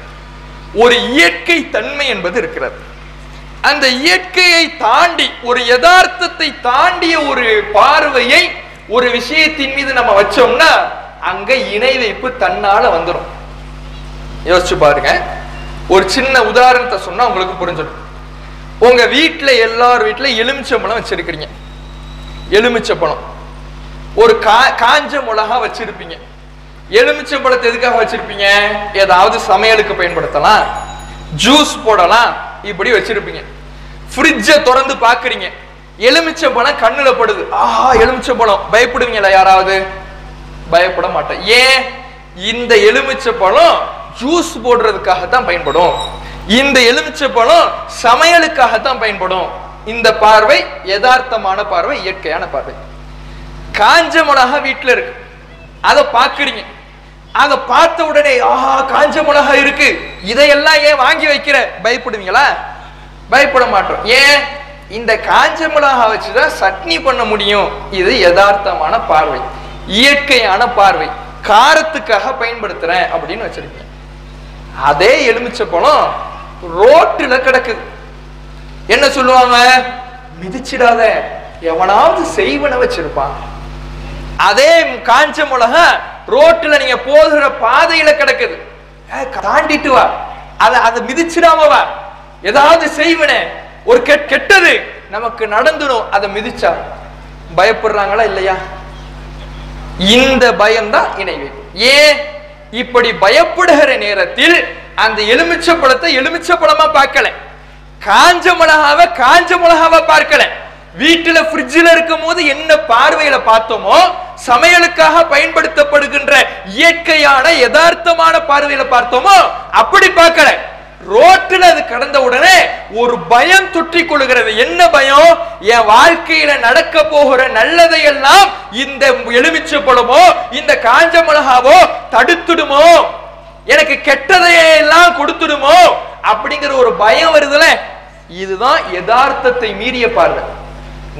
ஒரு இயற்கை தன்மை என்பது இருக்கிறது. அந்த இயற்கையை தாண்டி ஒரு யதார்த்தத்தை தாண்டிய ஒரு பார்வையை ஒரு விஷயத்தின் மீது நம்ம வச்சோம்னா அங்க இணை வைப்பு தன்னால வந்துடும் யோசிச்சு பாருங்க. ஒரு சின்ன உதாரணத்தை சொன்னா உங்களுக்கு புரிஞ்சிடும். உங்க வீட்டுல எல்லார் வீட்டுல எலுமிச்சம்பழம் வச்சிருக்கிறீங்க. எலுமிச்சை பழம். ஒரு கா காஞ்ச மிளகா வச்சிருப்பீங்க. எலுமிச்சம்பழத்தை எதுக்காக வச்சிருப்பீங்க? ஏதாவது சமையலுக்கு பயன்படுத்தலாம். ஜூஸ் போடலாம். இப்படி வச்சிருப்பீங்க. ஃப்ரிட்ஜை திறந்து பாக்குறீங்க. எலுமிச்சம்பழம் கண்ணுல படுது. ஆஹா எலுமிச்சை பழம். பயப்படுவீங்களா யாராவது? பயப்பட மாட்டேன். ஏன்? இந்த எலுமிச்சை பழம் ஜூஸ் போடுறதுக்காக தான் பயன்படும். இந்த எலுமிச்சை பழம் சமையலுக்காக தான் பயன்படும். இந்த பார்வை யதார்த்தமான பார்வை இயற்கையான பார்வை. காஞ்ச மிளகா வீட்டில் இருக்கு. அதை பார்க்குறீங்க அதை பார்த்த உடனே ஆஹா காஞ்ச மிளகா இருக்கு. இதையெல்லாம் ஏன் வாங்கி வைக்கிற? பயப்படுவீங்களா? பயப்பட மாட்டோம். ஏன்? இந்த காஞ்ச மிளகா வச்சுதான் சட்னி பண்ண முடியும். இது யதார்த்தமான பார்வை. இயற்கையான பார்வை. காரத்துக்காக பயன்படுத்துறேன் அப்படின்னு வச்சிருக்கீங்க. அதே எலுமிச்ச பழம் ரோட்டுல கிடக்குது. என்ன சொல்லுவாங்க? மிதிச்சிடாத. எவனாவது செய்வன வச்சிருப்பான். அதே காஞ்ச மிளகா ரோட்டுல நீங்க போகிற பாதையில கிடக்குது. தாண்டிட்டு வா. அத அதை மிதிச்சிடாம வா. ஏதாவது செய்வனே. ஒரு கெட்டது நமக்கு நடந்துடும் அதை மிதிச்சா. பயப்படுறாங்களா இல்லையா? இந்த பயம்தான் இணைவு. ஏன்? இப்படி பயப்படுகிற நேரத்தில் அந்த எலுமிச்சை பழத்தை எலுமிச்சை பழமா பார்க்கல. காஞ்ச மிளகாவை காஞ்ச மிளகாவை பார்க்கல. வீட்டுல ஃப்ரிட்ஜில் இருக்கும் போது என்ன பார்வையில பார்த்தோமோ சமையலுக்காக பயன்படுத்தப்படுகின்ற இயற்கையான யதார்த்தமான பார்வையில பார்த்தோமோ அப்படி பார்க்கல. ரோட்டில் அது கடந்த உடனே ஒரு பயம் தொற்றி கொள்கிறது. என்ன பயம்? என் வாழ்க்கையில நடக்க போகிற நல்லதையெல்லாம் இந்த எலுமிச்சை பழமோ இந்த காஞ்ச மிளகாவோ தடுத்துடுமோ? எனக்கு கெட்டதையெல்லாம் கொடுத்துடுமோ? அப்படிங்கிற ஒரு பயம் வருதுல இதுதான் யதார்த்தத்தை மீறிய பார்வை.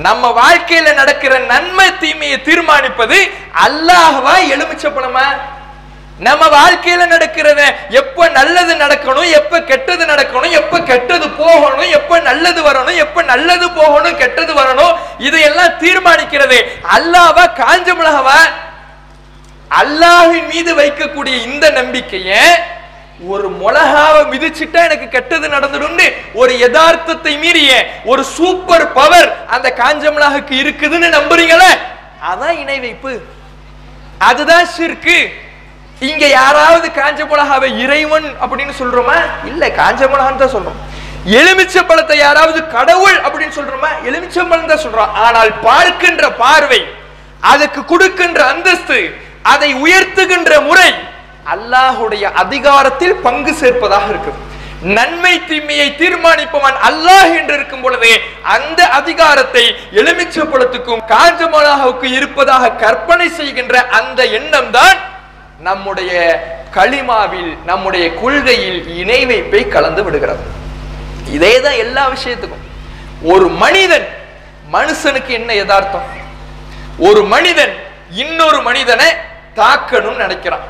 நம்ம வாழ்க்கையில நடக்கிற நன்மை தீமையை தீர்மானிப்பது அல்லாஹவா எலுமிச்சப்பழமா நம்ம வாழ்க்கையில நடக்கிறத எப்ப நல்லது நடக்கணும் எப்ப கெட்டது நடக்கணும் எப்ப கெட்டது போகணும் எப்ப நல்லது வரணும் எப்ப நல்லது போகணும் கெட்டது வரணும் இதையெல்லாம் தீர்மானிக்கிறது அல்லாவா காஞ்ச மிளகவா? அல்லாஹின் மீது வைக்கக்கூடிய இந்த நம்பிக்கைய ஒரு மிளகாவை மிதிச்சுட்டா எனக்கு கெட்டது நடந்துடும்னு ஒரு யதார்த்தத்தை மீறிய ஒரு சூப்பர் பவர் அந்த காஞ்ச மிளகுக்கு இருக்குதுன்னு நம்புறீங்களே? அதான் இணை வைப்பு. அதுதான் சிற்கு. இங்க யாராவது காஞ்ச மிளகாவை இறைவன் அப்படின்னு சொல்றோமா? இல்ல காஞ்ச மிளகான்னு தான் சொல்றோம். எலுமிச்சை பழத்தை யாராவது கடவுள் அப்படின்னு சொல்றோமா? எலுமிச்சை பழம் தான் சொல்றோம். ஆனால் பார்க்கின்ற பார்வை அதுக்கு கொடுக்கின்ற அந்தஸ்து அதை உயர்த்துகின்ற முறை அல்லாஹுடைய அதிகாரத்தில் பங்கு சேர்ப்பதாக இருக்கும் நன்மை தீமையை தீர்மானிப்பவன் அல்லாஹ் என்று இருக்கும் பொழுதே அந்த அதிகாரத்தை எலுமிச்சை காஞ்சமலாவுக்கு இருப்பதாக கற்பனை செய்கின்ற அந்த எண்ணம் தான் நம்முடைய களிமாவில் நம்முடைய கொள்கையில் இணை வைப்பை கலந்து விடுகிறது. இதே தான் எல்லா விஷயத்துக்கும். ஒரு மனிதன் மனுஷனுக்கு என்ன யதார்த்தம்? ஒரு மனிதன் இன்னொரு மனிதனை தாக்கணும்னு நினைக்கிறான்.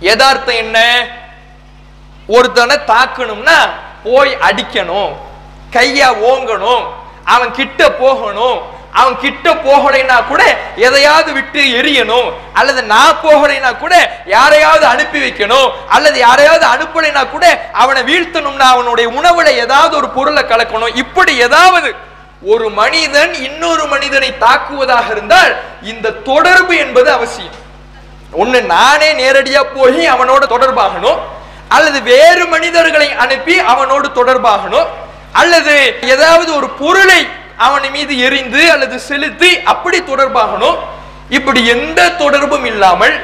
யதார்த்தம் என்ன? ஒருத்தனை தாக்கணும்னா போய் அடிக்கணும் கையா ஓங்கணும் அவன் கிட்ட போகணும். அவன் கிட்ட போகலைன்னா கூட எதையாவது விட்டு எரியணும். அல்லது நான் போகலைன்னா கூட யாரையாவது அனுப்பி வைக்கணும். அல்லது யாரையாவது அனுப்பலைன்னா கூட அவனை வீழ்த்தணும்னா அவனுடைய உணவுல ஏதாவது ஒரு பொருளை கலக்கணும். இப்படி ஏதாவது ஒரு மனிதன் இன்னொரு மனிதனை தாக்குவதாக இருந்தால் இந்த தொடர்பு என்பது அவசியம். ஒன்று நானே நேரடியாக போய் அவனோட தொடர்பாகணும் அல்லது வேறு மனிதர்களை அனுப்பி அவனோடு தொடர்பாகணும் அல்லது ஏதாவது ஒரு பொருளை அவன் மீது எரிந்து அல்லது செலுத்தி அப்படி தொடர்பாகணும். இப்படி எந்த தொடர்பும் இல்லாமல்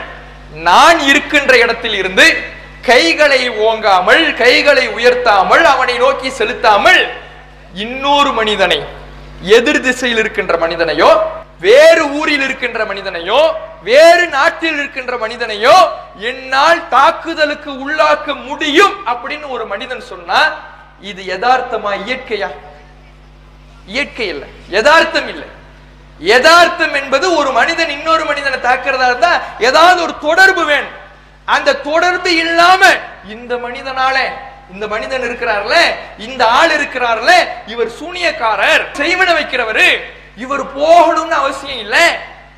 நான் இருக்கின்ற இடத்தில் இருந்து கைகளை ஓங்காமல் கைகளை உயர்த்தாமல் அவனை நோக்கி செலுத்தாமல் இன்னொரு மனிதனை எதிர் திசையில் இருக்கின்ற மனிதனையோ வேறு ஊரில் இருக்கின்ற மனிதனையோ வேறு நாட்டில் இருக்கின்ற மனிதனையோ என்னால் தாக்குதலுக்கு உள்ளாக்க முடியும் அப்படின்னு ஒரு மனிதன் சொன்னா இது யதார்த்தமா இயற்கையா? இயற்கை இல்லை. யதார்த்தம் இல்லை. யதார்த்தம் என்பது ஒரு மனிதன் இன்னொரு மனிதனை தாக்குறதா இருந்தா ஏதாவது ஒரு தொடர்பு வேணும். அந்த தொடர்பு இல்லாம இந்த மனிதனால இந்த மனிதன் இருக்கிறார்ல இந்த ஆள் இருக்கிறார்ல இவர் சூனியக்காரர் செய்வன வைக்கிறவரு இவர் போகணும்னு அவசியம் இல்ல.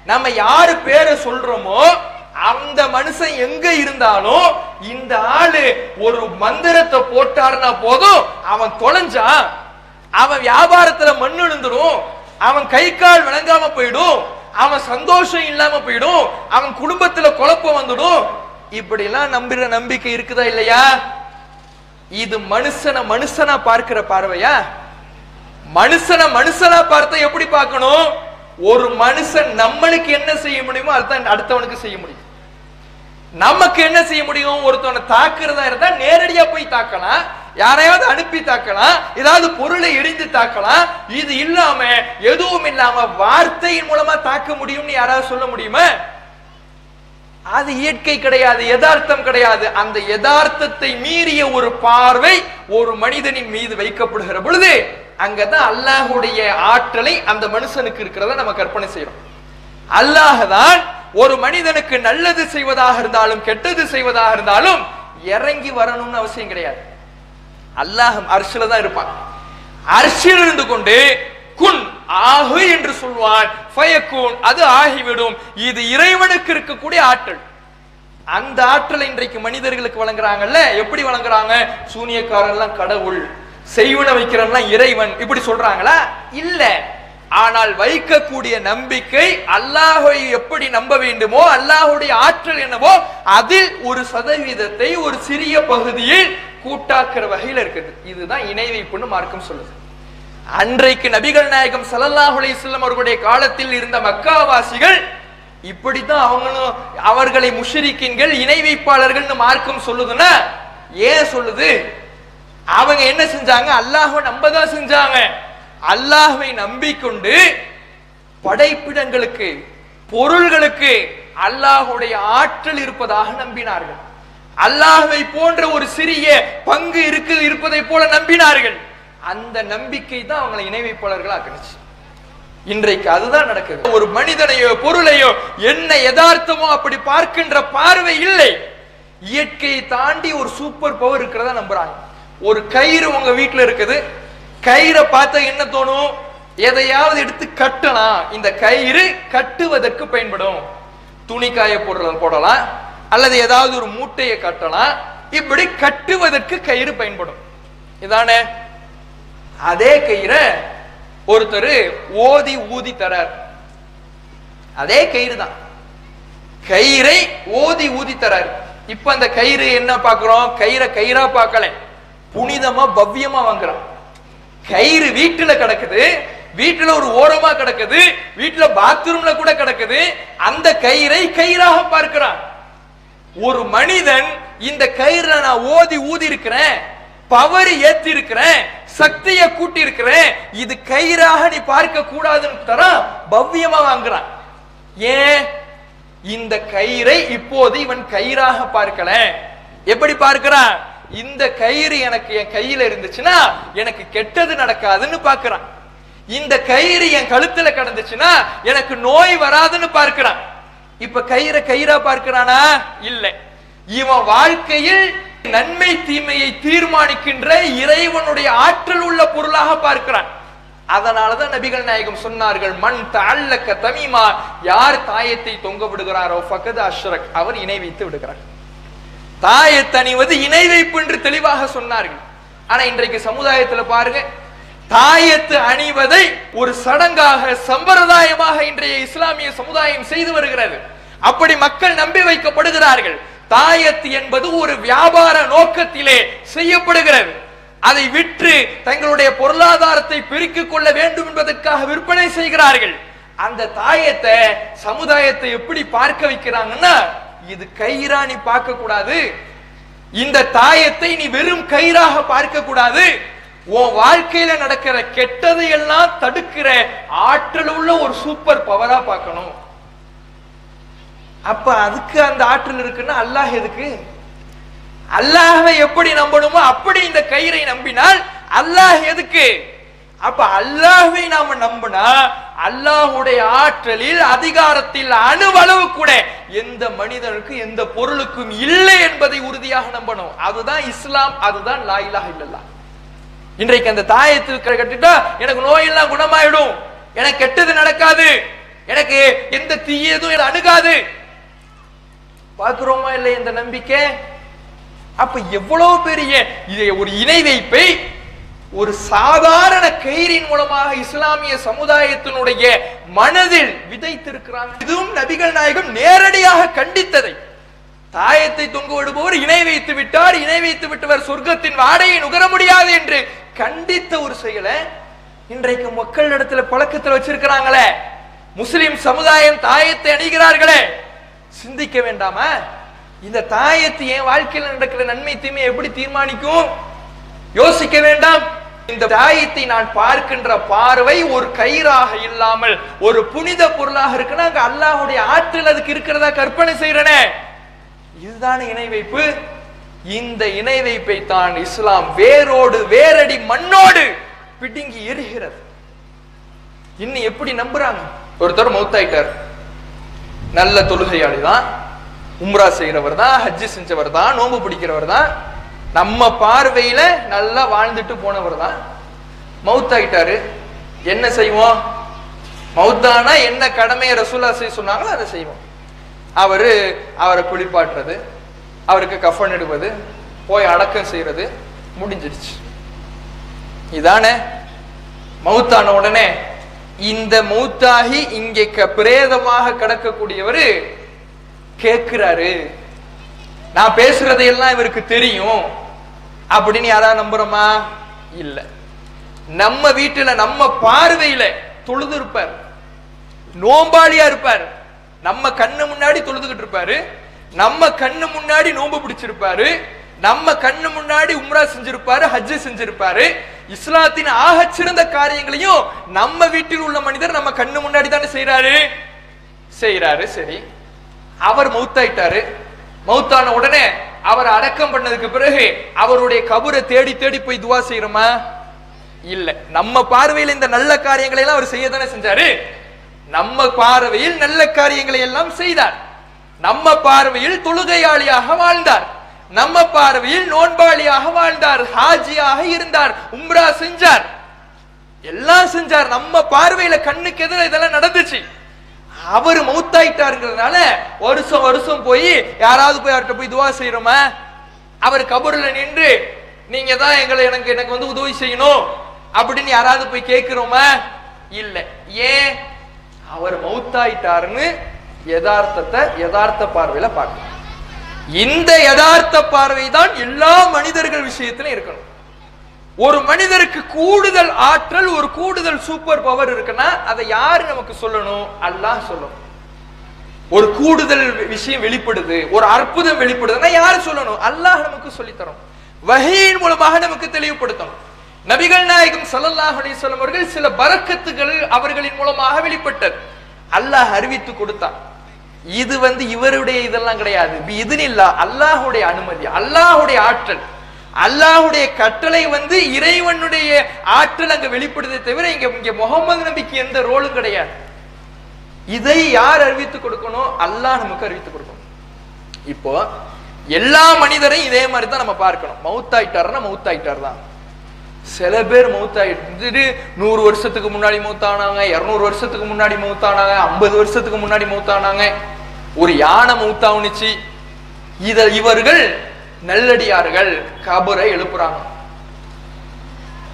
நம்ம யாரு பேரை சொல்றோமோ அந்த மனுஷன் எங்க இருந்தாலும் இந்த ஆளு ஒரு மந்திரத்தை போட்டாருன்னா போதும். அவன் தொலைஞ்சான் அவன் வியாபாரத்துல மண் எழுந்துரும் அவன் கை கால் விளங்காம போயிடும். அவன் சந்தோஷம் இல்லாம போயிடும். அவன் குடும்பத்துல குழப்பம் வந்துடும். இப்படி எல்லாம் நம்புற நம்பிக்கை இருக்குதா இல்லையா? இது மனுஷனை மனுஷனா பார்க்கிற பார்வையா? மனுஷனை மனுஷனா பார்த்தா எப்படி பார்க்கணும்? ஒரு மனுஷன் நம்மளுக்கு என்ன செய்ய முடியுமோ அதுதான் அடுத்தவனுக்கு செய்ய முடியும். நமக்கு என்ன செய்ய முடியும்? ஒருத்தவனை தாக்குறதா இருந்தா நேரடியா போய் தாக்கலாம். யாரையாவது அனுப்பி தாக்கலாம். ஏதாவது பொருளை எரிந்து தாக்கலாம். இது இல்லாம எதுவும் இல்லாம வார்த்தையின் மூலமா தாக்க முடியும்னு யாராவது சொல்ல முடியுமா? அது இயற்கை கிடையாது யதார்த்தம் கிடையாது. அந்த யதார்த்தத்தை மீறிய ஒரு பார்வை ஒரு மனிதனின் மீது வைக்கப்படுகிற பொழுது அங்கதான் அல்லாஹுடைய ஆற்றலை அந்த மனுஷனுக்கு இருக்கிறத நம்ம கற்பனை செய்யறோம். அல்லாஹ் தான் ஒரு மனிதனுக்கு நல்லது செய்வதாக இருந்தாலும் கெட்டது செய்வதாக இருந்தாலும் இறங்கி வரணும்னு அவசியம் கிடையாது. அல்லாஹ் அரிசில தான் இருப்பான். அரிசியில் இருந்து கொண்டு குன் ஆகு என்று சொல்வான். ஃபயக்கூன் அது ஆகிவிடும். இது இறைவனுக்கு இருக்கக்கூடிய ஆற்றல். அந்த ஆற்றலை இன்றைக்கு மனிதர்களுக்கு வழங்குறாங்கல்ல? எப்படி வழங்குறாங்க? சூனியக்காரன்லாம் கடவுள். செய்வன வைக்கிறவன்லாம் இறைவன். இப்படி சொல்றாங்களா? இல்ல. ஆனால் வைக்கக்கூடிய நம்பிக்கை அல்லாஹை எப்படி நம்ப வேண்டுமோ அல்லாஹுடைய ஆற்றல் என்னவோ அதில் ஒரு சதவீதத்தை ஒரு சிறிய பகுதியில் கூட்டாக்குற வகையில் இருக்குது. இதுதான் இணை வைப்புன்னு மார்க்கம் சொல்லுது. அன்றைக்கு நபிகள் நாயகம் ஸல்லல்லாஹு செல்லம் அவர்களுடைய காலத்தில் இருந்த மக்காவாசிகள் இப்படித்தான் அவங்களும் அவர்களை முஷரிக்கின்கள் இணை வைப்பாளர்கள்னு மார்க்கம் சொல்லுதுன்னா ஏன் சொல்லுது? அவங்க என்ன செஞ்சாங்க? அல்லாஹவை நம்ப தான் செஞ்சாங்க. அல்லாஹுவை நம்பிக்கொண்டு படைப்பிடங்களுக்கு பொருள்களுக்கு அல்லாஹுடைய ஆற்றல் இருப்பதாக நம்பினார்கள். அல்லாஹுவை போன்ற ஒரு சிறிய பங்கு இருக்கு இருப்பதை போல நம்பினார்கள். அந்த நம்பிக்கை தான் அவங்களை இணை வைப்பாளர்கள் ஆக்கிடுச்சு இன்றைக்கு அதுதான் நடக்குது. ஒரு மனிதனையோ பொருளையோ என்ன யதார்த்தமோ அப்படி பார்க்கின்ற பார்வை இல்லை. இயற்கையை தாண்டி ஒரு சூப்பர் பவர் இருக்கிறதா நம்புறாங்க. ஒரு கயிறு உங்க வீட்டுல இருக்குது. கயிறை பார்த்தா என்ன தோணும்? எதையாவது எடுத்து கட்டலாம் இந்த கயிறு கட்டுவதற்கு பயன்படும். துணி காய போடுற போடலாம். அல்லது ஏதாவது ஒரு மூட்டையை கட்டலாம் இப்படி கட்டுவதற்கு கயிறு பயன்படும். இதானே? அதே கயிறை ஒருத்தர் ஓதி ஊதி தரார். அதே கயிறு தான் கயிறை ஓதி ஊதி தரார். இப்ப அந்த கயிறு என்ன பாக்குறோம் கயிறை கயிறா பார்க்கல. புனிதமா பவ்யமா வாங்குறான். கயிறு வீட்டுல கிடக்குது வீட்டுல ஒரு ஓரமா கிடக்குது வீட்டுல பாத்ரூம்ல கூட கிடக்குது அந்த கயிறை கயிறாக பார்க்கிறான். ஒரு மனிதன் இந்த கயிறுல நான் ஓதி ஊதி இருக்கிறேன் பவர் ஏத்தி இருக்கிறேன் சக்தியை கூட்டி இருக்கிறேன் இது கயிறாக நீ பார்க்க கூடாதுன்னு தரான் பவ்யமா வாங்குறான். ஏன்? இந்த கயிறை இப்போது இவன் கயிறாக பார்க்கல. எப்படி பார்க்கிறான்? இந்த கயிறு எனக்கு என் கையில இருந்துச்சுன்னா எனக்கு கெட்டது நடக்காதுன்னு பார்க்கிறான். இந்த கயிறு என் கழுத்துல கிடந்துச்சுன்னா எனக்கு நோய் வராதுன்னு பார்க்கிறான். இப்ப கயிறை கயிறா பார்க்கிறானா? இல்லை. இவன் வாழ்க்கையில் நன்மை தீமையை தீர்மானிக்கின்ற இறைவனுடைய ஆற்றல் உள்ள பொருளாக பார்க்கிறான். அதனாலதான் நபிகள் நாயகம் சொன்னார்கள் மண் தல்லக்க தமிமா. யார் தாயத்தை தொங்க விடுகிறாரோ ஃபகது அஷ்ரக் அவர் இணை வைத்து விடுகிறார். தாயை அணிவது இணை வைப்பு என்று தெளிவாக சொன்னார்கள். ஆனா இன்றைக்கு சமுதாயத்துல பாருங்க தாயத்து அணிவதை ஒரு சடங்காக சம்பிரதாயமாக இன்றைய இஸ்லாமிய சமுதாயம் செய்து வருகிறது. அப்படி மக்கள் நம்பி வைக்கப்படுகிறார்கள். தாயத்து என்பது ஒரு வியாபார நோக்கத்திலே செய்யப்படுகிறது. அதை விற்று தங்களுடைய பொருளாதாரத்தை பெருக்கிக் கொள்ள வேண்டும் என்பதற்காக விற்பனை செய்கிறார்கள். அந்த தாயத்தை சமுதாயத்தை எப்படி பார்க்க வைக்கிறாங்கன்னா இது கயிறா நீ பார்க்க கூடாது இந்த தாயத்தை நீ வெறும் கயிறாக பார்க்க கூடாது உன் வாழ்க்கையில நடக்கிற கெட்டதை எல்லாம் தடுக்கிற ஆற்றல் உள்ள ஒரு சூப்பர் பவரா பார்க்கணும். அப்ப அதுக்கு அந்த ஆற்றல் இருக்குன்னா அல்லாஹ் எதுக்கு? அல்லாஹை எப்படி நம்பணுமோ அப்படி இந்த கயிறை நம்பினால் அல்லாஹ் எதுக்கு? அப்ப அல்லாஹ்வை நாம நம்பினா அல்லாஹுடைய ஆற்றலில் அதிகாரத்தில் அணுவளவு கூட எந்த மனிதனுக்கு எந்த பொருளுக்கும் இல்லை என்பதை உறுதியாக நம்பணும். அதுதான் இஸ்லாம் அதுதான் லாயிலாக இல்லல்லா இல்லல்லாஹ். இன்றைக்கு அந்த தாயத்துக்கு கட்டிட்டா எனக்கு நோயெல்லாம் குணமாயிடும். எனக்கு கெட்டது நடக்காது. எனக்கு எந்த தீயதும் அணுகாது. பார்க்கிறோமா இல்லை இந்த நம்பிக்கை? அப்ப எவ்வளவு பெரிய இதை ஒரு இணை வைப்பை ஒரு சாதாரண கயிறின் மூலமாக இஸ்லாமிய சமுதாயத்தினுடைய மனதில் விதைத்திருக்கிறாங்க. இதுவும் நபிகள் நாயகம் நேரடியாக கண்டித்ததை. தாயத்தை தொங்க விடுபவர் இணை வைத்து விட்டார் இணை வைத்து விட்டவர் சொர்க்கத்தின் வாடையை நுகர முடியாது என்று கண்டித்த ஒரு செயலை இன்றைக்கு மக்களிடத்துல பழக்கத்தில் வச்சிருக்கிறாங்களே. முஸ்லிம் சமுதாயம் தாயத்தை அணிகிறார்களே. சிந்திக்க வேண்டாமா? இந்த தாயத்து என் வாழ்க்கையில் நடக்கிற நன்மை தீமை எப்படி தீர்மானிக்கும்? யோசிக்க வேண்டாம். இந்த தாயத்தை நான் பார்க்கின்ற பார்வை ஒரு கயிறாக இல்லாமல் ஒரு புனித பொருளாக இருக்குன்னா அங்க அல்லாஹுடைய ஆற்றல் அதுக்கு இருக்கிறதா கற்பனை செய்யறனே இதுதான இணை வைப்பு? இந்த இணை வைப்பை தான் இஸ்லாம் வேரோடு வேரடி மண்ணோடு பிடுங்கி எரிகிறது இன்னும் எப்படி நம்புறாங்க? ஒருத்தர் மௌத்தாயிட்டார். நல்ல தொழுகையாளி தான் உம்ரா செய்யறவர் தான் ஹஜ்ஜி செஞ்சவர் தான் நோம்பு பிடிக்கிறவர் தான் நம்ம பார்வையில நல்லா வாழ்ந்துட்டு போனவர் தான் மவுத்தாயிட்டாரு. என்ன செய்வோம்? மவுத்தானா என்ன கடமையை ரசூலா செய்ய சொன்னாங்களோ அதை செய்வோம். அவரு அவரை குளிப்பாட்டுறது அவருக்கு கஃபன் இடுவது போய் அடக்கம் செய்யறது முடிஞ்சிருச்சு. இதானே? மௌத்தான உடனே இந்த மௌத்தாகி இங்கே க- பிரேதமாக கிடக்கக்கூடியவர் கேட்கிறாரு. நான் பேசுறதையெல்லாம் இவருக்கு தெரியும் அப்படின்னு யாராவது நம்புறோமா? இல்ல. நம்ம வீட்டுல நம்ம பார்வையில தொழுது இருப்பார். நோம்பாளியா இருப்பார். நம்ம கண்ணு முன்னாடி தொழுதுகிட்டு இருப்பாரு. நம்ம கண்ணு முன்னாடி நோன்பு பிடிச்சிருப்பாரு. நம்ம கண்ணு முன்னாடி உம்ரா செஞ்சிருப்பாரு ஹஜ்ஜு செஞ்சிருப்பாரு. இஸ்லாத்தின் ஆக சிறந்த காரியங்களையும் நம்ம வீட்டில் உள்ள மனிதர் நம்ம கண்ணு முன்னாடி தானே செய்யறாரு செய்யறாரு சரி. அவர் மௌத்தாயிட்டாரு மௌத்தான உடனே அவர் அடக்கம் பண்ணதுக்கு பிறகு அவருடைய கபரை தேடி தேடி போய் துவா செய்யறோமா இல்ல. நம்ம பார்வையில் இந்த நல்ல காரியங்களை எல்லாம் அவர் செய்ய தானே செஞ்சாரு? நம்ம பார்வையில் நல்ல காரியங்களை எல்லாம் செய்தார். நம்ம பார்வையில் தொழுகையாளியாக வாழ்ந்தார். நம்ம பார்வையில் நோன்பாளியாக வாழ்ந்தார். ஹாஜியாக இருந்தார். உம்ரா செஞ்சார். எல்லாம் செஞ்சார். நம்ம பார்வையில கண்ணுக்கு எதிர இதெல்லாம் நடந்துச்சு. அவர் மௌத்தாயிட்டாருங்கிறதுனால வருஷம் வருஷம் போய் யாராவது போய் அவர்கிட்ட போய் துவா செய்யறோமா? அவர் கபூர்ல நின்று நீங்க தான் எங்களை எனக்கு எனக்கு வந்து உதவி செய்யணும் அப்படின்னு யாராவது போய் கேட்கிறோமா? இல்ல. ஏன்? அவர் மௌத்தாயிட்டாருன்னு யதார்த்தத்தை யதார்த்த பார்வையில பார்க்கணும். இந்த யதார்த்த பார்வை தான் எல்லா மனிதர்கள் விஷயத்திலும் இருக்கணும். ஒரு மனிதருக்கு கூடுதல் ஆற்றல் ஒரு கூடுதல் சூப்பர் பவர் இருக்குன்னா அதை யாரு நமக்கு சொல்லணும்? அல்லாஹ் சொல்லணும். ஒரு கூடுதல் விஷயம் வெளிப்படுது ஒரு அற்புதம் வெளிப்படுதுன்னா யாரு சொல்லணும்? அல்லாஹ் நமக்கு சொல்லித்தரும். வகையின் மூலமாக நமக்கு தெளிவுபடுத்தணும். நபிகள் நாயகம் சல்லாஹ் அலிஸ்வலம் அவர்கள் சில பரக்கத்துகள் அவர்களின் மூலமாக வெளிப்பட்டது. அல்லாஹ் அறிவித்து கொடுத்தான். இது வந்து இவருடைய இதெல்லாம் கிடையாது. இதுனில்லா அல்லாஹுடைய அனுமதி அல்லாஹுடைய ஆற்றல். அல்லாஹுடைய கட்டளை வந்து இறைவனுடைய ஆற்றல் அங்க வெளிப்படுதே தவிர இங்க இங்க முகமது நபிக்கு எந்த ரோலும் கிடையாது. இதை யார் அறிவித்து கொடுக்கணும்? அல்லாஹ் நமக்கு அறிவித்து கொடுக்கணும். இப்போ எல்லா மனிதரையும் இதே மாதிரி தான் நம்ம பார்க்கணும். மவுத்தாயிட்டாருன்னா மவுத்தாயிட்டார் தான் சில பேர் மௌத்தாயிட்டு நூறு வருஷத்துக்கு முன்னாடி மௌத்தானாங்க இருநூறு வருஷத்துக்கு முன்னாடி மௌத்தானாங்க ஐம்பது வருஷத்துக்கு முன்னாடி மௌத்தானாங்க ஒரு யானை மௌத்தாவுனுச்சு இத இவர்கள் நல்லடியார்கள் கபரை எழுப்புறாங்க.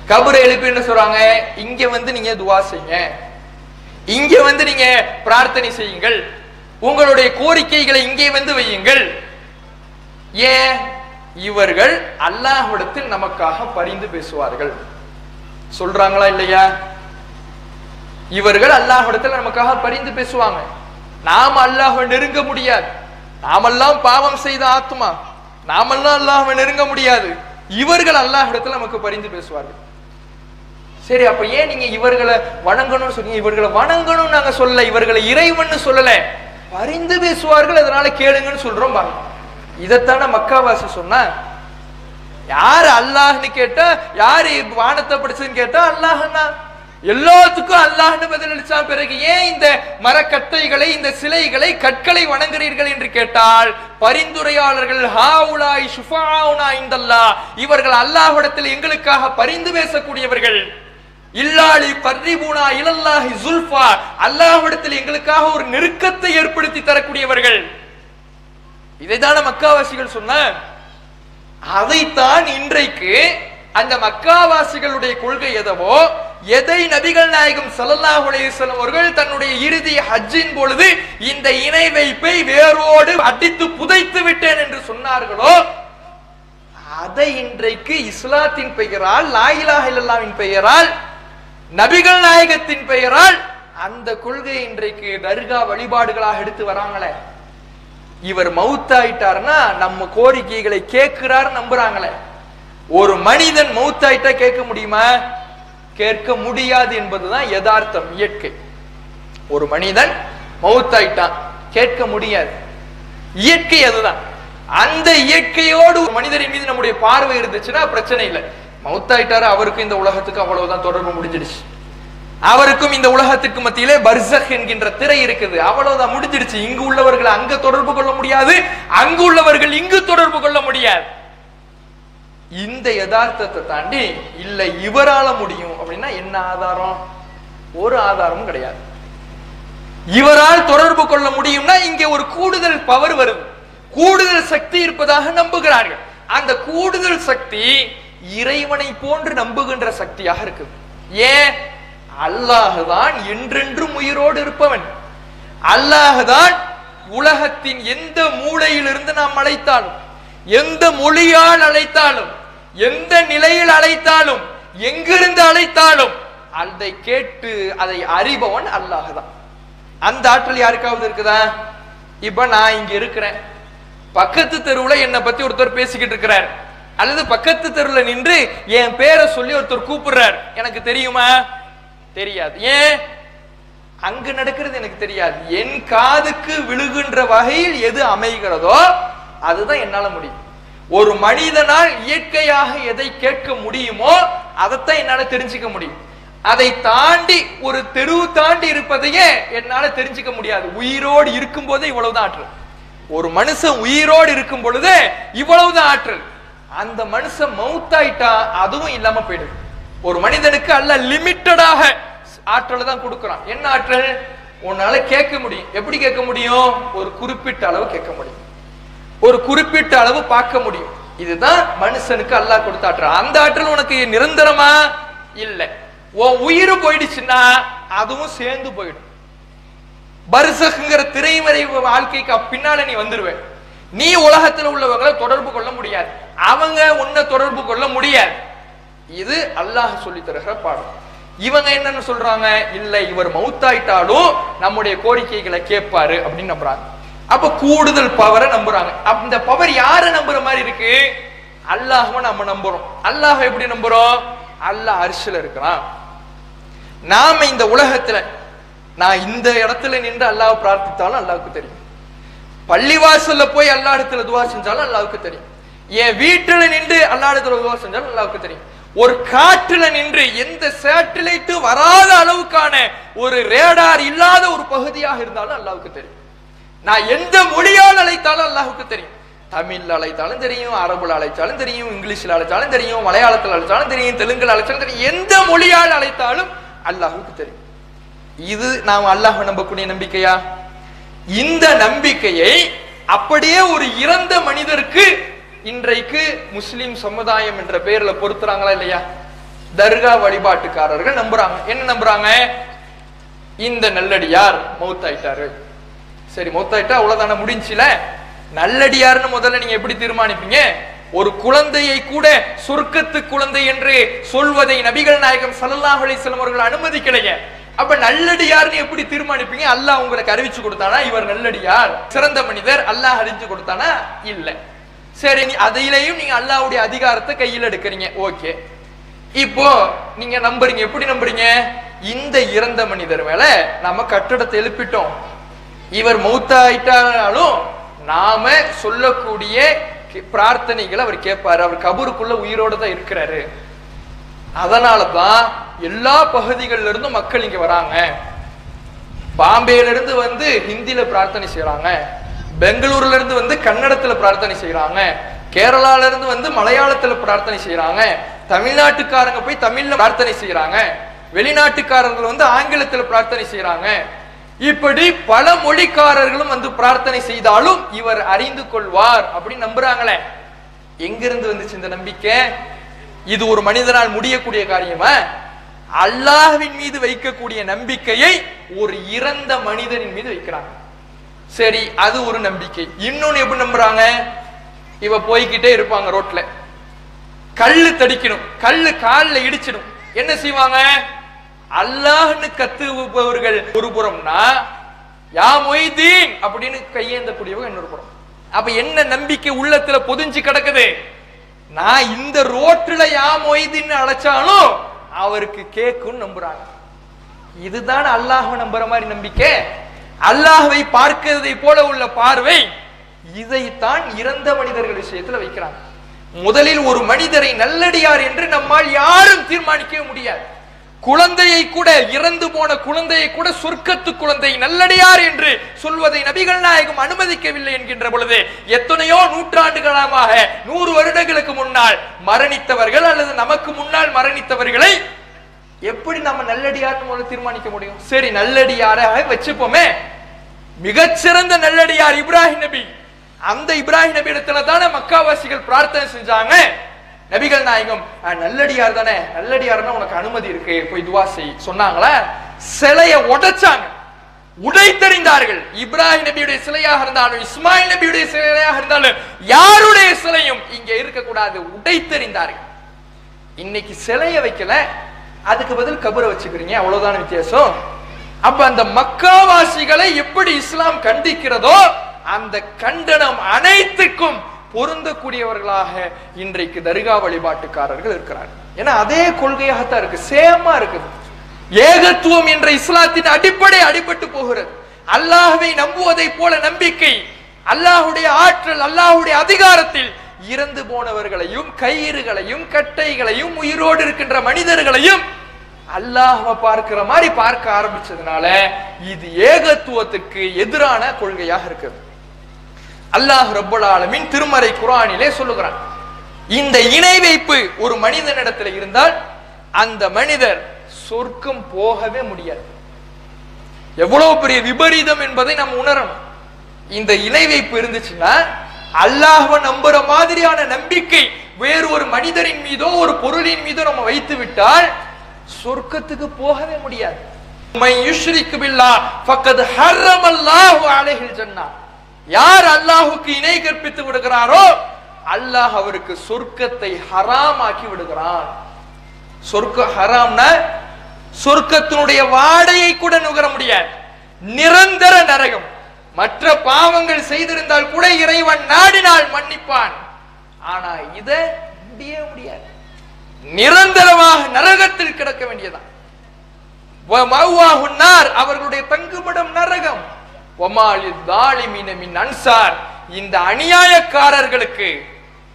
கபரை எழுப்பி என்ன சொல்றாங்க? இங்க வந்து நீங்க துவா செய்யுங்க. இங்க வந்து நீங்க பிரார்த்தனை செய்யுங்கள். உங்களுடைய கோரிக்கைகளை இங்கே வந்து வையுங்கள். ஏன்? இவர்கள் அல்லாஹ்விடத்தில் நமக்காக பரிந்து பேசுவார்கள். சொல்றாங்களா இல்லையா? இவர்கள் அல்லாஹ்விடத்தில் நமக்காக பரிந்து பேசுவாங்க. நாம் அல்லாஹ் நெருங்க முடியாது. நாமெல்லாம் பாவம் செய்த ஆத்மா. நாமெல்லாம் அல்லாஹ் நெருங்க முடியாது. இவர்கள் அல்லாஹ் இடத்துல நமக்கு பரிந்து பேசுவார்கள். சரி அப்ப ஏன் நீங்க இவர்களை வணங்கணும்னு சொன்னீங்க? இவர்களை வணங்கணும்னு நாங்க சொல்ல இவர்களை இறைவன்னு சொல்லல. பரிந்து பேசுவார்கள். அதனால கேளுங்கன்னு சொல்றோம் பாருங்க. இதைத்தானே மக்காவாசி சொன்ன? யார் அல்லாஹ்னு கேட்டா யாரு வானத்தை படிச்சதுன்னு கேட்டா அல்லாஹ்னா? எல்லாத்துக்கும் அல்லாஹ்னு பதிலளிச்சா பிறகு ஏன் இந்த மரக்கட்டைகளை இந்த சிலைகளை கற்களை வணங்குறீர்கள் என்று கேட்டால் பரிந்துரையாளர்கள் ஹாவுலாய் ஷுஃபாவுனா இந்தல்லா இவர்கள் அல்லாஹ்விடத்தில் எங்களுக்காக பரிந்து பேசக்கூடியவர்கள். இல்லாளி பர்ரிபூனா இலல்லாஹி சுல்ஃபா அல்லாஹ்விடத்தில் எங்களுக்காக ஒரு நெருக்கத்தை ஏற்படுத்தி தரக்கூடியவர்கள். இதைதான மக்காவாசிகள் சொன்ன அதைத்தான் இன்றைக்கு அந்த மக்காவாசிகளுடைய கொள்கை எதவோ எதை நபிகள் நாயகம் ஸல்லல்லாஹு அலைஹி அவர்கள் தன்னுடைய இறுதி ஹஜ்ஜின் பொழுது இந்த இணை வைப்பை வேரோடு அடித்து புதைத்து விட்டேன் என்று சொன்னார்களோ அதை இன்றைக்கு இஸ்லாத்தின் பெயரால் லாயிலாக இல்லல்லாவின் பெயரால் நபிகள் நாயகத்தின் பெயரால் அந்த கொள்கை இன்றைக்கு தர்கா வழிபாடுகளாக எடுத்து வராங்களே. இவர் மவுத்தாயிட்டாருன்னா நம்ம கோரிக்கைகளை கேட்கிறார் நம்புறாங்களே. ஒரு மனிதன் மௌத்தாயிட்டா கேட்க முடியுமா? கேட்க முடியாது என்பதுதான் யதார்த்தம் இயற்கை. ஒரு மனிதன் மௌத்தாயிட்டான் கேட்க முடியாது. இயற்கை அதுதான். அந்த இயற்கையோடு ஒரு மனிதரின் மீது நம்முடைய பார்வை இருந்துச்சுன்னா பிரச்சனை இல்லை. மௌத்தாயிட்டாரு அவருக்கும் இந்த உலகத்துக்கு அவ்வளவுதான் தொடர்பு முடிஞ்சிடுச்சு. அவருக்கும் இந்த உலகத்துக்கு மத்தியிலே பர்சக் என்கின்ற திரை இருக்குது. அவ்வளவுதான் முடிஞ்சிடுச்சு. இங்கு உள்ளவர்கள் அங்க தொடர்பு கொள்ள முடியாது. அங்கு உள்ளவர்கள் இங்கு தொடர்பு கொள்ள முடியாது. இந்த யதார்த்தத்தை தாண்டி இல்ல இவரால முடியும் அப்படின்னா என்ன ஆதாரம்? ஒரு ஆதாரமும் கிடையாது. இவரால் தொடர்பு கொள்ள முடியும்னா இங்கே ஒரு கூடுதல் பவர் வருது கூடுதல் சக்தி இருப்பதாக நம்புகிறார்கள். அந்த கூடுதல் சக்தி இறைவனை போன்று நம்புகின்ற சக்தியாக இருக்கு. ஏன் அல்லாஹுதான் என்றென்றும் உயிரோடு இருப்பவன். அல்லாஹுதான் உலகத்தின் எந்த மூலையிலிருந்து நாம் அழைத்தாலும் எந்த மொழியால் அழைத்தாலும் எந்த நிலையில் அழைத்தாலும் எங்கிருந்து அழைத்தாலும் அதை கேட்டு அதை அறிபவன் அல்லாஹுதான். அந்த ஆற்றல் யாருக்காவது இருக்குதா? இப்ப நான் இங்க இருக்கிறேன். பக்கத்து தெருவுல என்னை பத்தி ஒருத்தர் பேசிக்கிட்டு இருக்கிறார். அல்லது பக்கத்து தெருவுல நின்று என் பேரை சொல்லி ஒருத்தர் கூப்பிடுறார். எனக்கு தெரியுமா? தெரியாது. ஏன்? அங்கு நடக்கிறது எனக்கு தெரியாது. என் காதுக்கு விழுகின்ற வகையில் எது அமைகிறதோ அதுதான் என்னால முடியும். ஒரு மனிதனால் இயற்கையாக எதை கேட்க முடியுமோ அதைத்தான் என்னால தெரிஞ்சுக்க முடியும். அதை தாண்டி ஒரு தெருவு தாண்டி இருப்பதையே என்னால தெரிஞ்சுக்க முடியாது. உயிரோடு இருக்கும் போதே இவ்வளவுதான் ஆற்றல். ஒரு மனுஷன் உயிரோடு இருக்கும் பொழுது இவ்வளவுதான் ஆற்றல். அந்த மனுஷன் மவுத்தாயிட்டா அதுவும் இல்லாம போயிடும். ஒரு மனிதனுக்கு அல்ல லிமிட்டடாக ஆற்றலை தான் கொடுக்குறான். என்ன ஆற்றல்? உன்னால கேட்க முடியும். எப்படி கேட்க முடியும்? ஒரு குறிப்பிட்ட அளவு கேட்க முடியும். ஒரு குறிப்பிட்ட அளவு பார்க்க முடியும். இதுதான் மனுஷனுக்கு அல்லாஹ் கொடுத்த ஆற்றல். அந்த ஆற்றல் உனக்கு நிரந்தரமா? இல்லை. உன் உயிர் போயிடுச்சுன்னா அதுவும் சேர்ந்து போயிடும். பரிசகுங்கிற திரைமறை வாழ்க்கைக்கு பின்னால நீ வந்துருவேன் நீ உலகத்துல உள்ளவங்களை தொடர்பு கொள்ள முடியாது. அவங்க உன்னை தொடர்பு கொள்ள முடியாது. இது அல்லாஹ் சொல்லி தருகிற பாடம். இவங்க என்னன்னு சொல்றாங்க? இல்ல இவர் மவுத்தாயிட்டாலும் நம்முடைய கோரிக்கைகளை கேட்பாரு அப்படின்னு நம்புறாங்க. அப்ப கூடுதல் பவரை நம்புறாங்க. அந்த பவர் யாரை நம்புற மாதிரி இருக்கு? அல்லாஹ்வை நம்ம நம்புறோம். அல்லாஹ் எப்படி நம்புறோம்? அல்லாஹ் அரிசில இருக்கிறான். நாம இந்த உலகத்துல நான் இந்த இடத்துல நின்று அல்லாஹ் பிரார்த்தித்தாலும் அல்லாவுக்கு தெரியும். பள்ளிவாசல்ல போய் அல்லா இடத்துல துவா செஞ்சாலும் அல்லாவுக்கு தெரியும். என் வீட்டுல நின்று அல்லா இடத்துல துவா செஞ்சாலும் அல்லாவுக்கு தெரியும். ஒரு காற்றுல நின்று எந்த சேட்டலைட்டு வராத அளவுக்கான ஒரு ரேடார் இல்லாத ஒரு பகுதியாக இருந்தாலும் அல்லாவுக்கு தெரியும். நான் எந்த மொழியால் அழைத்தாலும் அல்லாஹுக்கு தெரியும். தமிழ்ல அழைத்தாலும் தெரியும் அரபுல அழைத்தாலும் தெரியும் இங்கிலீஷ்ல அழைச்சாலும் தெரியும் மலையாளத்தில் அழைச்சாலும் தெரியும் தெலுங்குல அழைச்சாலும் தெரியும். எந்த மொழியால் அழைத்தாலும் அல்லாஹுக்கு தெரியும். இது நாம் அல்லாஹ் நம்பக்கூடிய நம்பிக்கையா? இந்த நம்பிக்கையை அப்படியே ஒரு இறந்த மனிதருக்கு இன்றைக்கு முஸ்லிம் சமுதாயம் என்ற பெயர்ல பொருத்துறாங்களா இல்லையா? தர்கா வழிபாட்டுக்காரர்கள் நம்புறாங்க. என்ன நம்புறாங்க? இந்த நல்லடியார் மௌத்தாயிட்டாரு சரி மொத்தாயிட்டா அவ்வளவுதானே முடிஞ்சுல நல்லடியார்னு முதல்ல நீங்க எப்படி தீர்மானிப்பீங்க? ஒரு குழந்தையை கூட சொர்க்கத்து குழந்தை என்று சொல்வதை நபிகள் நாயகம் ஸல்லல்லாஹு அலைஹி வஸல்லம் அவர்கள் அனுமதிக்கலையே அப்ப நல்லடியார்னு எப்படி தீர்மானிப்பீங்க? அல்லாஹ் உங்களுக்கு அறிவிச்சு கொடுத்தானா? இவர் நல்லடியார். சிறந்த மனிதர் அல்லாஹ் அறிவிச்சு கொடுத்தானா? இல்ல. சரி நீ அதிலேயும் நீங்க அல்லாஹ்வுடைய அதிகாரத்தை கையில் எடுக்கிறீங்க. ஓகே. இப்போ நீங்க நம்புறீங்க. எப்படி நம்புறீங்க? இந்த இறந்த மனிதர் மேல நம்ம கட்டடத்தை எழுப்பிட்டோம். இவர் மௌத்தாயிட்டாலும் நாம சொல்லக்கூடிய பிரார்த்தனைகளை அவர் கேட்பாரு. அவர் கபூருக்குள்ள உயிரோட தான் இருக்கிறாரு. அதனாலதான் எல்லா பகுதிகளில இருந்தும் மக்கள் இங்க வராங்க. பாம்பேல இருந்து வந்து ஹிந்தியில பிரார்த்தனை செய்யறாங்க பெங்களூர்ல இருந்து வந்து கன்னடத்துல பிரார்த்தனை செய்யறாங்க கேரளால இருந்து வந்து மலையாளத்துல பிரார்த்தனை செய்யறாங்க தமிழ்நாட்டுக்காரங்க போய் தமிழ்ல பிரார்த்தனை செய்யறாங்க வெளிநாட்டுக்காரர்கள் வந்து ஆங்கிலத்துல பிரார்த்தனை செய்யறாங்க இப்படி பல மொழிக்காரர்களும் வந்து பிரார்த்தனை செய்தாலும் இவர் அறிந்து கொள்வார் அப்படின்னு நம்புறாங்களே. எங்கிருந்து வந்துச்சு இந்த நம்பிக்கை? இது ஒரு மனிதனால் முடியக்கூடிய காரியமா? அல்லாஹ்வின் மீது வைக்கக்கூடிய நம்பிக்கையை ஒரு இறந்த மனிதனின் மீது வைக்கிறாங்க. சரி அது ஒரு நம்பிக்கை. இன்னொன்னு எப்படி நம்புறாங்க? இவ போய்கிட்டே இருப்பாங்க ரோட்ல. கல்லு தடிக்கணும். கல்லு காலில் இடிச்சிடும். என்ன செய்வாங்க? அல்லாஹ்னு கத்துபவர்கள் ஒரு புறம்னா யா மொய்தீன் அப்படின்னு கையேந்தக்கூடியவங்க இன்னொரு புறம். அப்ப என்ன நம்பிக்கை உள்ளத்துல பொதிஞ்சு கிடக்குது? நான் இந்த ரோட்டுல யா மொய்தீன் அழைச்சாலும் அவருக்கு கேக்குன்னு நம்புறாங்க. இதுதான் அல்லாஹ் நம்புற மாதிரி நம்பிக்கை? அல்லாஹவை பார்க்கிறதை போல உள்ள பார்வை இதைத்தான் இறந்த மனிதர்கள் விஷயத்துல வைக்கிறாங்க. முதலில் ஒரு மனிதரை நல்லடியார் என்று நம்மால் யாரும் தீர்மானிக்க முடியாது. குழந்தையை கூட இறந்து போன குழந்தையை கூட சொர்க்கத்து குழந்தை நல்லடியார் என்று சொல்வதை நபிகள் நாயகம் அனுமதிக்கவில்லை என்கின்ற பொழுது எத்தனையோ நூற்றாண்டுகளாக நூறு வருடங்களுக்கு முன்னால் மரணித்தவர்கள் அல்லது நமக்கு முன்னால் மரணித்தவர்களை எப்படி நம்ம நல்லடியார்னு முதல்ல தீர்மானிக்க முடியும்? சரி நல்லடியாராக வச்சுப்போமே. மிகச்சிறந்த நல்லடியார் இப்ராஹிம் நபி. அந்த இப்ராஹிம் நபி இடத்துல தானே மக்காவாசிகள் பிரார்த்தனை செஞ்சாங்க. நபிகள் நாயகம் நல்லடியார் தானே? நல்லடியார்னா உனக்கு அனுமதி இருக்கு போய் துவா செய். சொன்னாங்களா? சிலைய உடைச்சாங்க. உடைத்தறிந்தார்கள் இப்ராஹிம் நபியுடைய சிலையாக இருந்தாலும் இஸ்மாயில் நபியுடைய சிலையாக இருந்தாலும் யாருடைய சிலையும் இங்க இருக்கக்கூடாது. உடைத்தறிந்தார்கள் இன்னைக்கு சிலைய வைக்கல. அதுக்கு பதில் கபரை வச்சுக்கிறீங்க. அவ்வளவுதான வித்தியாசம்? அப்ப அந்த மக்காவாசிகளை எப்படி இஸ்லாம் கண்டிக்கிறதோ அந்த கண்டனம் அனைத்துக்கும் பொருந்தக்கூடியவர்களாக இன்றைக்கு தர்கா வழிபாட்டுக்காரர்கள் இருக்கிறார். ஏன்னா அதே கொள்கையாகத்தான் இருக்கு. சேமா இருக்குது. ஏகத்துவம் என்ற இஸ்லாத்தின் அடிப்படை அடிபட்டு போகிறது. அல்லாஹுவை நம்புவதை போல நம்பிக்கை அல்லாஹுடைய ஆற்றல் அல்லாஹ்வுடைய அதிகாரத்தில் இறந்து போனவர்களையும் கயிறுகளையும் கட்டைகளையும் உயிரோடு இருக்கின்ற மனிதர்களையும் அல்லாஹ பார்க்கிற மாதிரி பார்க்க ஆரம்பிச்சதுனால இது ஏகத்துவத்துக்கு எதிரான கொள்கையாக இருக்குது. அல்லாஹ் ரப்பல் திருமறை குரானிலே சொல்லுகிறான். இந்த இணை வைப்பு ஒரு மனிதனிடத்துல இருந்தால் அந்த மனிதர் சொர்க்கம் போகவே முடியாது. எவ்வளவு பெரிய விபரீதம் என்பதை நாம் உணரணும். இந்த இணை வைப்பு இருந்துச்சுன்னா அல்லாஹ்வை நம்புற மாதிரியான நம்பிக்கை வேறு ஒரு மனிதரின் மீதோ ஒரு பொருளின் மீதோ நம்ம வைத்து விட்டால் சொர்க்கத்துக்கு போகவே முடியாது. மை யுஷ்ரிக்கு பில்லாஹ் ஃபக்கத் ஹர்ரமல்லாஹு அலைஹில் ஜன்னா. யார் அல்லாஹுக்கு இணை கற்பித்து விடுகிறாரோ அல்லாஹ் அவருக்கு சொர்க்கத்தை ஹராமாக்கி விடுகிறான். சொர்க்க ஹராம்னா சொர்க்கத்தினுடைய வாடையை கூட நுகர முடியாது. நிரந்தர நரகம். மற்ற பாவங்கள் செய்திருந்தால் கூட இறைவன் நாடினால் மன்னிப்பான். ஆனா இத முடிய முடியாது. நிரந்தரமாக நரகத்தில் கிடக்க வேண்டியதான் அவர்களுடைய தங்குமிடம் நரகம். ஒமாலி தாலிமின மின் அன்சார். இந்த அநியாயக்காரர்களுக்கு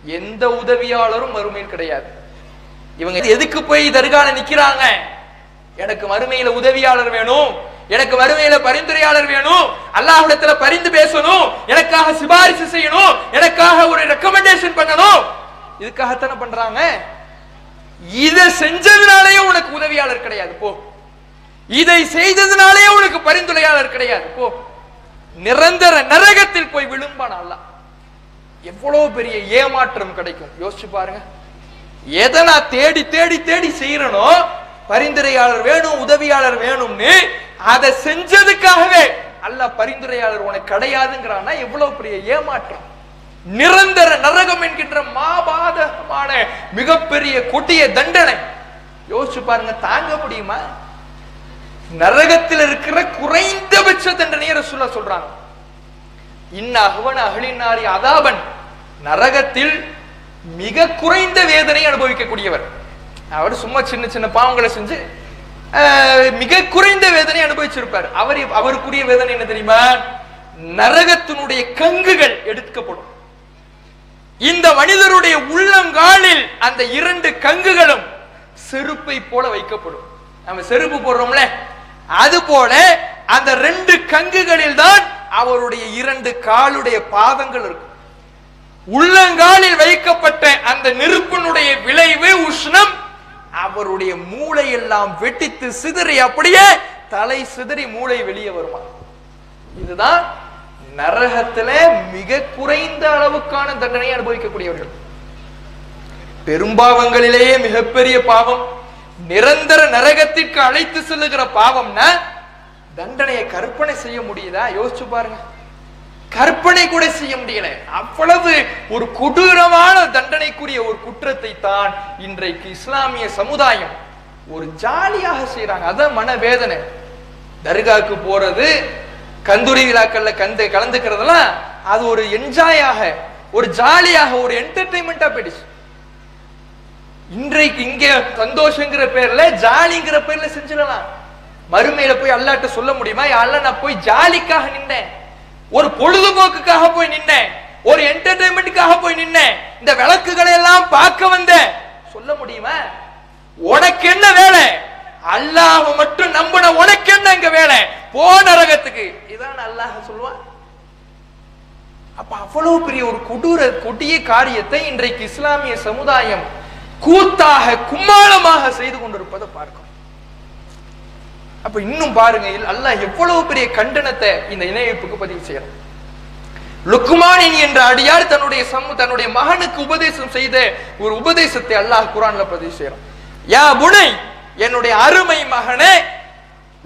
எந்த உதவியாளரும் மறுமையில் கிடையாது. இவங்க எதுக்கு போய் தர்கால நிக்கிறாங்க? எனக்கு மறுமையில உதவியாளர் வேணும். எனக்கு வறுமையில பரிந்துரையாளர் வேணும். அல்லாஹ்விடத்துல பரிந்து பேசணும். எனக்காக சிபாரிசு செய்யணும். எனக்காக ஒரு ரெக்கமெண்டேஷன் பண்ணணும். இதுக்காகத்தானே பண்றாங்க? இதை செஞ்சதுனாலேயே உனக்கு உதவியாளர் கிடையாது போ. இதை செய்ததுனாலேயே உனக்கு பரிந்துரையாளர் கிடையாது போ. நிரந்தர நரகத்தில் போய் விழும்பான் அல்லாஹ் எவ்வளவு பெரிய ஏமாற்றம் கிடைக்கும். யோசிச்சு பாருங்க. எதை நான் தேடி தேடி தேடி செய்யறனோ பரிந்துரையாளர் வேணும் உதவியாளர் வேணும்னு அதை செஞ்சதுக்காகவே அல்ல பரிந்துரையாளர் உனக்கு கிடையாதுங்கிறான்னா எவ்வளவு பெரிய ஏமாற்றம். நிரந்தர நரகம் என்கின்ற மாபாதகமான மிகப்பெரிய கொட்டிய தண்டனை. யோசிச்சு பாருங்க தாங்க முடியுமா? நரகத்தில் இருக்கிற குறைந்தபட்ச தண்டனையை ரசூலா சொல்றாங்க. இன்ன அகவன் அகலினாரி அதாபன். நரகத்தில் மிக குறைந்த வேதனை அனுபவிக்கக்கூடியவர். அவர் சும்மா சின்ன சின்ன பாவங்களை செஞ்சு மிக குறைந்த வேதனை அனுபவிச்சிருப்பார். அவர் அவருக்குரிய வேதனை என்ன தெரியுமா? நரகத்தினுடைய கங்குகள் எடுக்கப்படும். இந்த மனிதருடைய உள்ளங்காலில் அந்த இரண்டு கங்குகளும் செருப்பை போல வைக்கப்படும். நம்ம செருப்பு போடுறோம்ல? அதுபோல அந்த ரெண்டு கங்குகளில் தான் அவருடைய இரண்டு காலுடைய பாதங்கள் இருக்கும் உள்ளங்காலில் வைக்கப்பட்ட அந்த நெருப்பினுடைய விளைவு உஷ்ணம் அவருடைய மூளை எல்லாம் வெட்டித்து சிதறி அப்படியே தலை சிதறி மூளை வெளியே வருமா? இதுதான் நரகத்துல மிக குறைந்த அளவுக்கான தண்டனையை அனுபவிக்கக்கூடியவர்கள். பெரும்பாவங்களிலேயே மிகப்பெரிய பாவம். நிரந்தர நரகத்திற்கு அழைத்து செல்லுகிற பாவம்னா தண்டனையை கற்பனை செய்ய முடியுதா? யோசிச்சு பாருங்க. கற்பனை கூட செய்ய முடியல. அவ்வளவு ஒரு கொடூரமான தண்டனைக்குரிய ஒரு குற்றத்தை தான் இன்றைக்கு இஸ்லாமிய சமுதாயம் ஒரு ஜாலியாக செய்யறாங்க அதான் மனவேதனை. தர்காவுக்கு போறது கந்தூரி விழாக்கள்ல கந்து கலந்துக்கிறதெல்லாம் அது ஒரு என்ஜாயாக ஒரு ஜாலியாக ஒரு என்டர்டைன்மெண்டா போயிடுச்சு. இன்றைக்கு இங்க சந்தோஷங்கிற பேர்ல ஜாலிங்கிற பேர்ல செஞ்சிடலாம். மறுமையில போய் அல்லாட்ட சொல்ல முடியுமா? அல்ல நான் போய் ஜாலிக்காக நின்னேன் ஒரு பொழுதுபோக்குக்காக போய் நின்னேன் ஒரு என்டர்டைன்மெண்ட்டுக்காக போய் நின்னேன் இந்த விளக்குகளை எல்லாம் பார்க்க வந்தேன். சொல்ல முடியுமா? உனக்கு என்ன வேலை? அல்லாஹ் மட்டும் நம்பின உனக்கு என்ன இங்க வேலை? போ நரகத்துக்கு. இதான் அல்லாஹ் சொல்லுவான். அப்ப அவ்வளவு பெரிய ஒரு கொடூர கொடிய காரியத்தை இன்றைக்கு இஸ்லாமிய சமுதாயம் கூத்தாக கும்மாளமாக செய்து கொண்டிருப்பதை பார்க்கும் அப்ப இன்னும் பாருங்க அல்லாஹ் எவ்வளவு பெரிய கண்டனத்தை இந்த இணையப்புக்கு பதிவு செய்யறான் லுக்குமானின் என்ற அடியார் தன்னுடைய சமு தன்னுடைய மகனுக்கு உபதேசம் செய்த ஒரு உபதேசத்தை அல்லாஹ் குரான்ல பதிவு செய்யறான் யா புனை என்னுடைய அருமை மகனே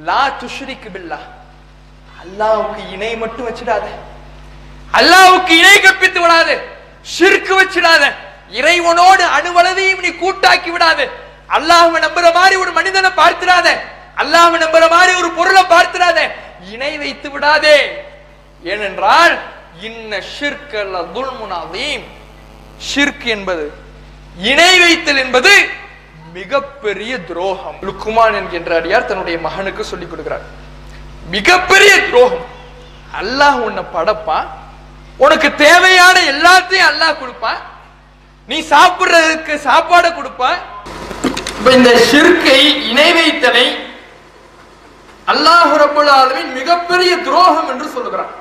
லா துஷ்ரிக்கு பில்லா அல்லாவுக்கு இணை மட்டும் வச்சிடாத. அல்லாவுக்கு இணை கற்பித்து விடாது. ஷிர்க்கு வச்சிடாத. இறைவனோடு அணுவளவையும் நீ கூட்டாக்கி விடாது. அல்லாஹ்வை நம்புற மாதிரி ஒரு மனிதனை பார்த்திராத. அல்லாஹ்வை நம்புற மாதிரி ஒரு பொருளை பார்த்திராத. இணை வைத்து விடாதே. ஏனென்றால் இன்ன ஷிர்கல்ல துல்முனாதீம் ஷிர்க் என்பது இணை வைத்தல் என்பது மிகப்பெரிய துரோகம். லுக்குமான் என்கின்ற அடியார் தன்னுடைய மகனுக்கு சொல்லிக் கொடுக்கிறார். மிகப்பெரிய துரோகம். அல்லாஹ் உன்னை படப்பா உனக்கு தேவையான எல்லாத்தையும் அல்லாஹ் கொடுப்பான். நீ சாப்பிடுறதுக்கு சாப்பாடு கொடுப்ப. இப்ப இந்த சிற்கை இணை வைத்தலை அல்லாஹ் ரப்பல் மிகப்பெரிய துரோகம் என்று சொல்லுகிறான்.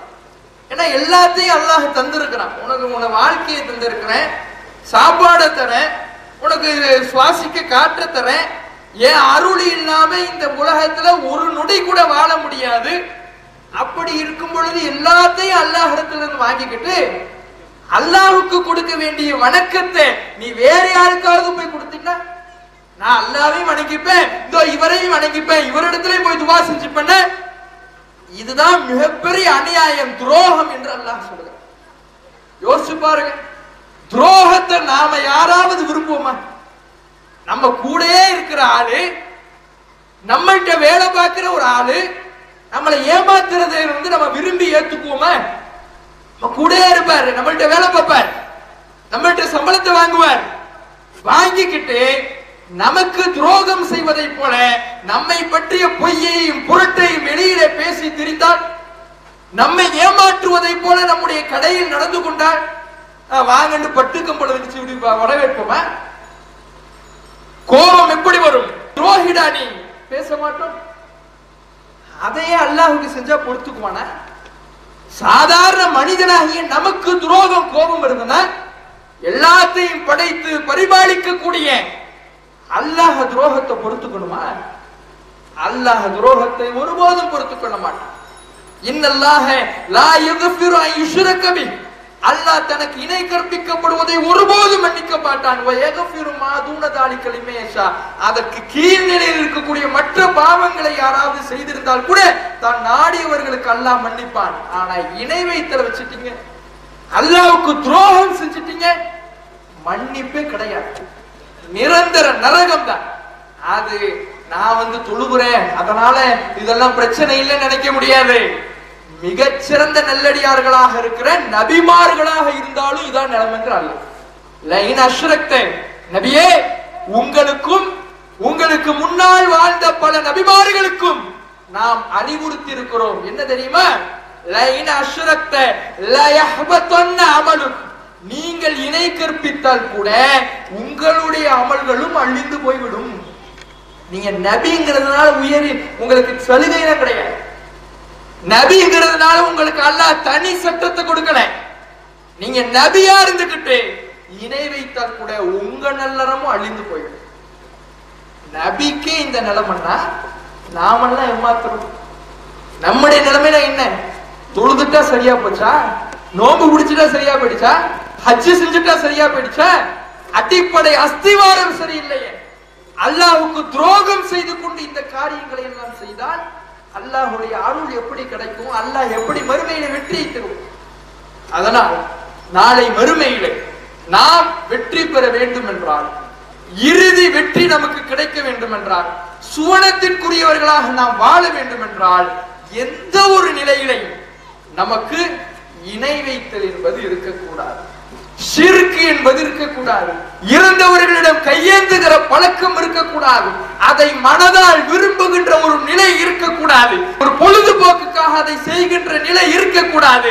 ஏன்னா எல்லாத்தையும் அல்லாஹ் தந்திருக்கிறான். உனக்கு உன வாழ்க்கையை தந்திருக்கிறேன் சாப்பாடை தரேன் உனக்கு சுவாசிக்க காற்ற தரேன். ஏன் அருள் இல்லாம இந்த உலகத்துல ஒரு நொடி கூட வாழ முடியாது? அப்படி இருக்கும் பொழுது எல்லாத்தையும் அல்லாஹிடத்துல இருந்து வாங்கிக்கிட்டு அல்லாவுக்கு கொடுக்க வேண்டிய வணக்கத்தை நீ வேற யாருக்காவது போய் கொடுத்தீங்கன்னா நான் அல்லாவையும் வணங்கிப்பேன் இதோ இவரையும் வணங்கிப்பேன் இவரிடத்திலையும் போய் துவா செஞ்சுப்பேன் இதுதான் மிகப்பெரிய அநியாயம் துரோகம் என்று அல்லாஹ் சொல்லுங்க யோசிச்சு பாருங்க துரோகத்தை நாம யாராவது விரும்புவோமா? நம்ம கூடயே இருக்கிற ஆளு நம்மள்கிட்ட வேலை பார்க்கிற ஒரு ஆளு நம்மளை ஏமாத்துறதை வந்து நம்ம விரும்பி ஏத்துக்குவோமா? கூட கூடயே இருப்பாரு நம்மள்ட்ட வேலை பார்ப்பார். நம்மள்ட்ட சம்பளத்தை வாங்குவார். வாங்கிக்கிட்டு நமக்கு துரோகம் செய்வதை போல நம்மை பற்றிய பொய்யையும் புரட்டையும் வெளியிலே பேசி திரிந்தால் நம்மை ஏமாற்றுவதை போல நம்முடைய கடையில் நடந்து கொண்டால் வாங்கன்னு பட்டுக்கும் பொழுது வச்சு இப்படி வரவேற்போமா? கோபம் எப்படி வரும்? துரோகிடா நீ. பேச மாட்டோம். அதையே அல்லாஹுக்கு செஞ்சா பொறுத்துக்குவானா? சாதாரண மனிதனாகிய நமக்கு துரோகம் கோபம் இருந்தனா எல்லாத்தையும் படைத்து பரிபாலிக்கக்கூடிய அல்லாஹ் துரோகத்தை பொறுத்துக்கணுமா? அல்லாஹ் துரோகத்தை ஒருபோதும் பொறுத்துக்கொள்ள மாட்டான். இன்னல்லாக லா யுகபிரு அன் யுஷ்ரக அல்லாஹ் தனக்கு இணை கற்பிக்கப்படுவதை ஒருபோதும் மன்னிக்க மாட்டான். அதற்கு கீழ்நிலையில் இருக்கக்கூடிய மற்ற பாவங்களை யாராவது செய்திருந்தால் கூட தான் நாடியவர்களுக்கு அல்லாஹ் மன்னிப்பான். ஆனா இணை வைத்தல வச்சுட்டீங்க. அல்லாவுக்கு துரோகம் செஞ்சிட்டீங்க. மன்னிப்பே கிடையாது. நிரந்தர நரகம் தான். அது நான் வந்து தொழுகிறேன். அதனால இதெல்லாம் பிரச்சனை இல்லைன்னு நினைக்க முடியாது. மிகச்சிறந்த நல்லடியார்களாக இருக்கிற நபிமார்களாக இருந்தாலும் இதான் நிலம் என்று அல்ல லைன் அஷ்ரக்த நபியே உங்களுக்கும் உங்களுக்கு முன்னால் வாழ்ந்த பல நபிமார்களுக்கும் நாம் அறிவுறுத்தி இருக்கிறோம் என்ன தெரியுமா? லைன் அஷ்ரக்த லயஹ்பத்தன்ன அமலுக் நீங்கள் இணை கற்பித்தால் கூட உங்களுடைய அமல்களும் அழிந்து போய்விடும். நீங்க நபிங்கிறதுனால உயரி உங்களுக்கு சலுகைலாம் கிடையாது. நபிங்கிறதுனால உங்களுக்கு அல்லாஹ் தனி சட்டத்தை கொடுக்கல. நீங்க நபியா இருந்துகிட்டு இணை வைத்தால் கூட உங்க நல்லறமும் அழிந்து போயிடும். நபிக்கே இந்த நிலைமைன்னா நாமெல்லாம் ஏமாத்துறோம். நம்முடைய நிலைமையில என்ன? தொழுதுட்டா சரியா போச்சா? நோம்பு பிடிச்சிட்டா சரியா போயிடுச்சா? ஹஜ்ஜு செஞ்சுட்டா சரியா போயிடுச்சா? அடிப்படை அஸ்திவாரம் சரியில்லையே. அல்லாஹுக்கு துரோகம் செய்து கொண்டு இந்த காரியங்களை எல்லாம் செய்தால் அல்லாஹுடைய அருள் எப்படி கிடைக்கும்? அல்லாஹ் எப்படி மறுமையில வெற்றியை தரும்? அதனால் நாளை மறுமையில நாம் வெற்றி பெற வேண்டும் என்றால் இறுதி வெற்றி நமக்கு கிடைக்க வேண்டும் என்றால் சுவனத்திற்குரியவர்களாக நாம் வாழ வேண்டும் என்றால் எந்த ஒரு நிலையிலையும் நமக்கு இணை வைத்தல் என்பது இருக்கக்கூடாது. சிறுக்கு என்பது இருக்கக்கூடாது. இறந்தவர்களிடம் கையேந்துகிற பழக்கம் இருக்கக்கூடாது. அதை மனதால் விரும்புகின்ற ஒரு நிலை இருக்கக்கூடாது. ஒரு பொழுதுபோக்குக்காக அதை செய்கின்ற நிலை இருக்கக்கூடாது.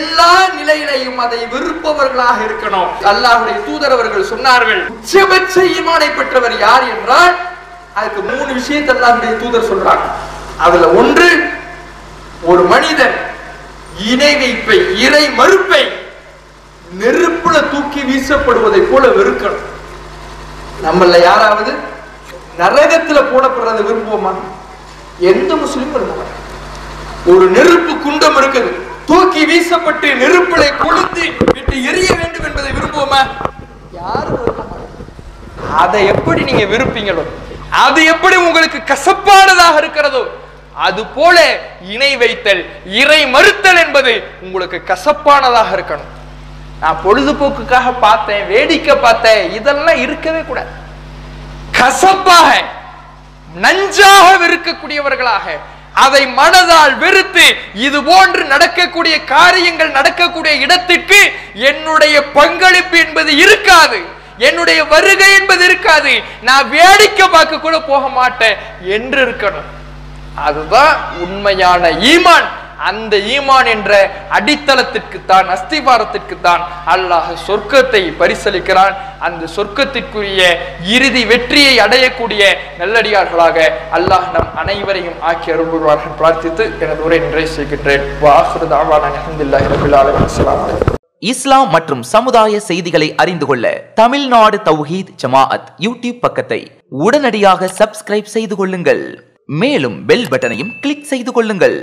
எல்லா நிலையிலையும் அதை விருப்பவர்களாக இருக்கணும். அல்லாஹுடைய தூதர் அவர்கள் சொன்னார்கள் உச்சபட்ச ஈமானை பெற்றவர் யார் என்றால் அதுக்கு மூணு விஷயத்தை அல்லாஹுடைய தூதர் சொல்றாங்க. அதுல ஒன்று ஒரு மனிதன் இணை வைப்பை இறை மறுப்பை நெருப்புல தூக்கி வீசப்படுவதை போல வெறுக்கணும். நம்மள யாராவது நரகத்துல போடப்படுறதை விரும்புவோமா? எந்த முஸ்லீமும் விரும்ப ஒரு நெருப்பு குண்டம் இருக்குது. தூக்கி வீசப்பட்டு நெருப்பிலை கொளுத்தி விட்டு எரிய வேண்டும் என்பதை விரும்புவோமா? யாரும் அதை எப்படி நீங்க விருப்பீங்களோ அது எப்படி உங்களுக்கு கசப்பானதாக இருக்கிறதோ அது போல இணை வைத்தல் இறை மறுத்தல் என்பது உங்களுக்கு கசப்பானதாக இருக்கணும். நான் பொழுதுபோக்குக்காக பார்த்தேன் வேடிக்கை பார்த்தேன் இதெல்லாம் இருக்கவே கூடாது. கசப்பாக நஞ்சாக வெறுக்கக்கூடியவர்களாக அதை மனதால் வெறுத்து இது போன்று நடக்கக்கூடிய காரியங்கள் நடக்கக்கூடிய இடத்திற்கு என்னுடைய பங்களிப்பு என்பது இருக்காது. என்னுடைய வருகை என்பது இருக்காது. நான் வேடிக்கை பார்க்க கூட போக மாட்டேன் என்று இருக்கணும். அதுதான் உண்மையான ஈமான். அந்த ஈமான் என்ற அடித்தளத்திற்கு தான் அஸ்திபாரத்திற்கு தான் அல்லாஹ் சொர்க்கத்தை பரிசளிக்கிறான். அந்த சொர்க்கத்திற்குரிய இறுதி வெற்றியை அடையக்கூடிய நல்லடியார்களாக அல்லாஹ் நம் அனைவரையும் ஆக்கி அருள்வார்கள் பிரார்த்தித்து எனது உரை நிறைவு செய்கின்றேன். இஸ்லாம் மற்றும் சமுதாய செய்திகளை அறிந்து கொள்ள தமிழ்நாடு தௌஹீத் ஜமாஅத் யூடியூப் பக்கத்தை உடனடியாக சப்ஸ்கிரைப் செய்து கொள்ளுங்கள். மேலும் பெல் பட்டனையும் கிளிக் செய்து கொள்ளுங்கள்.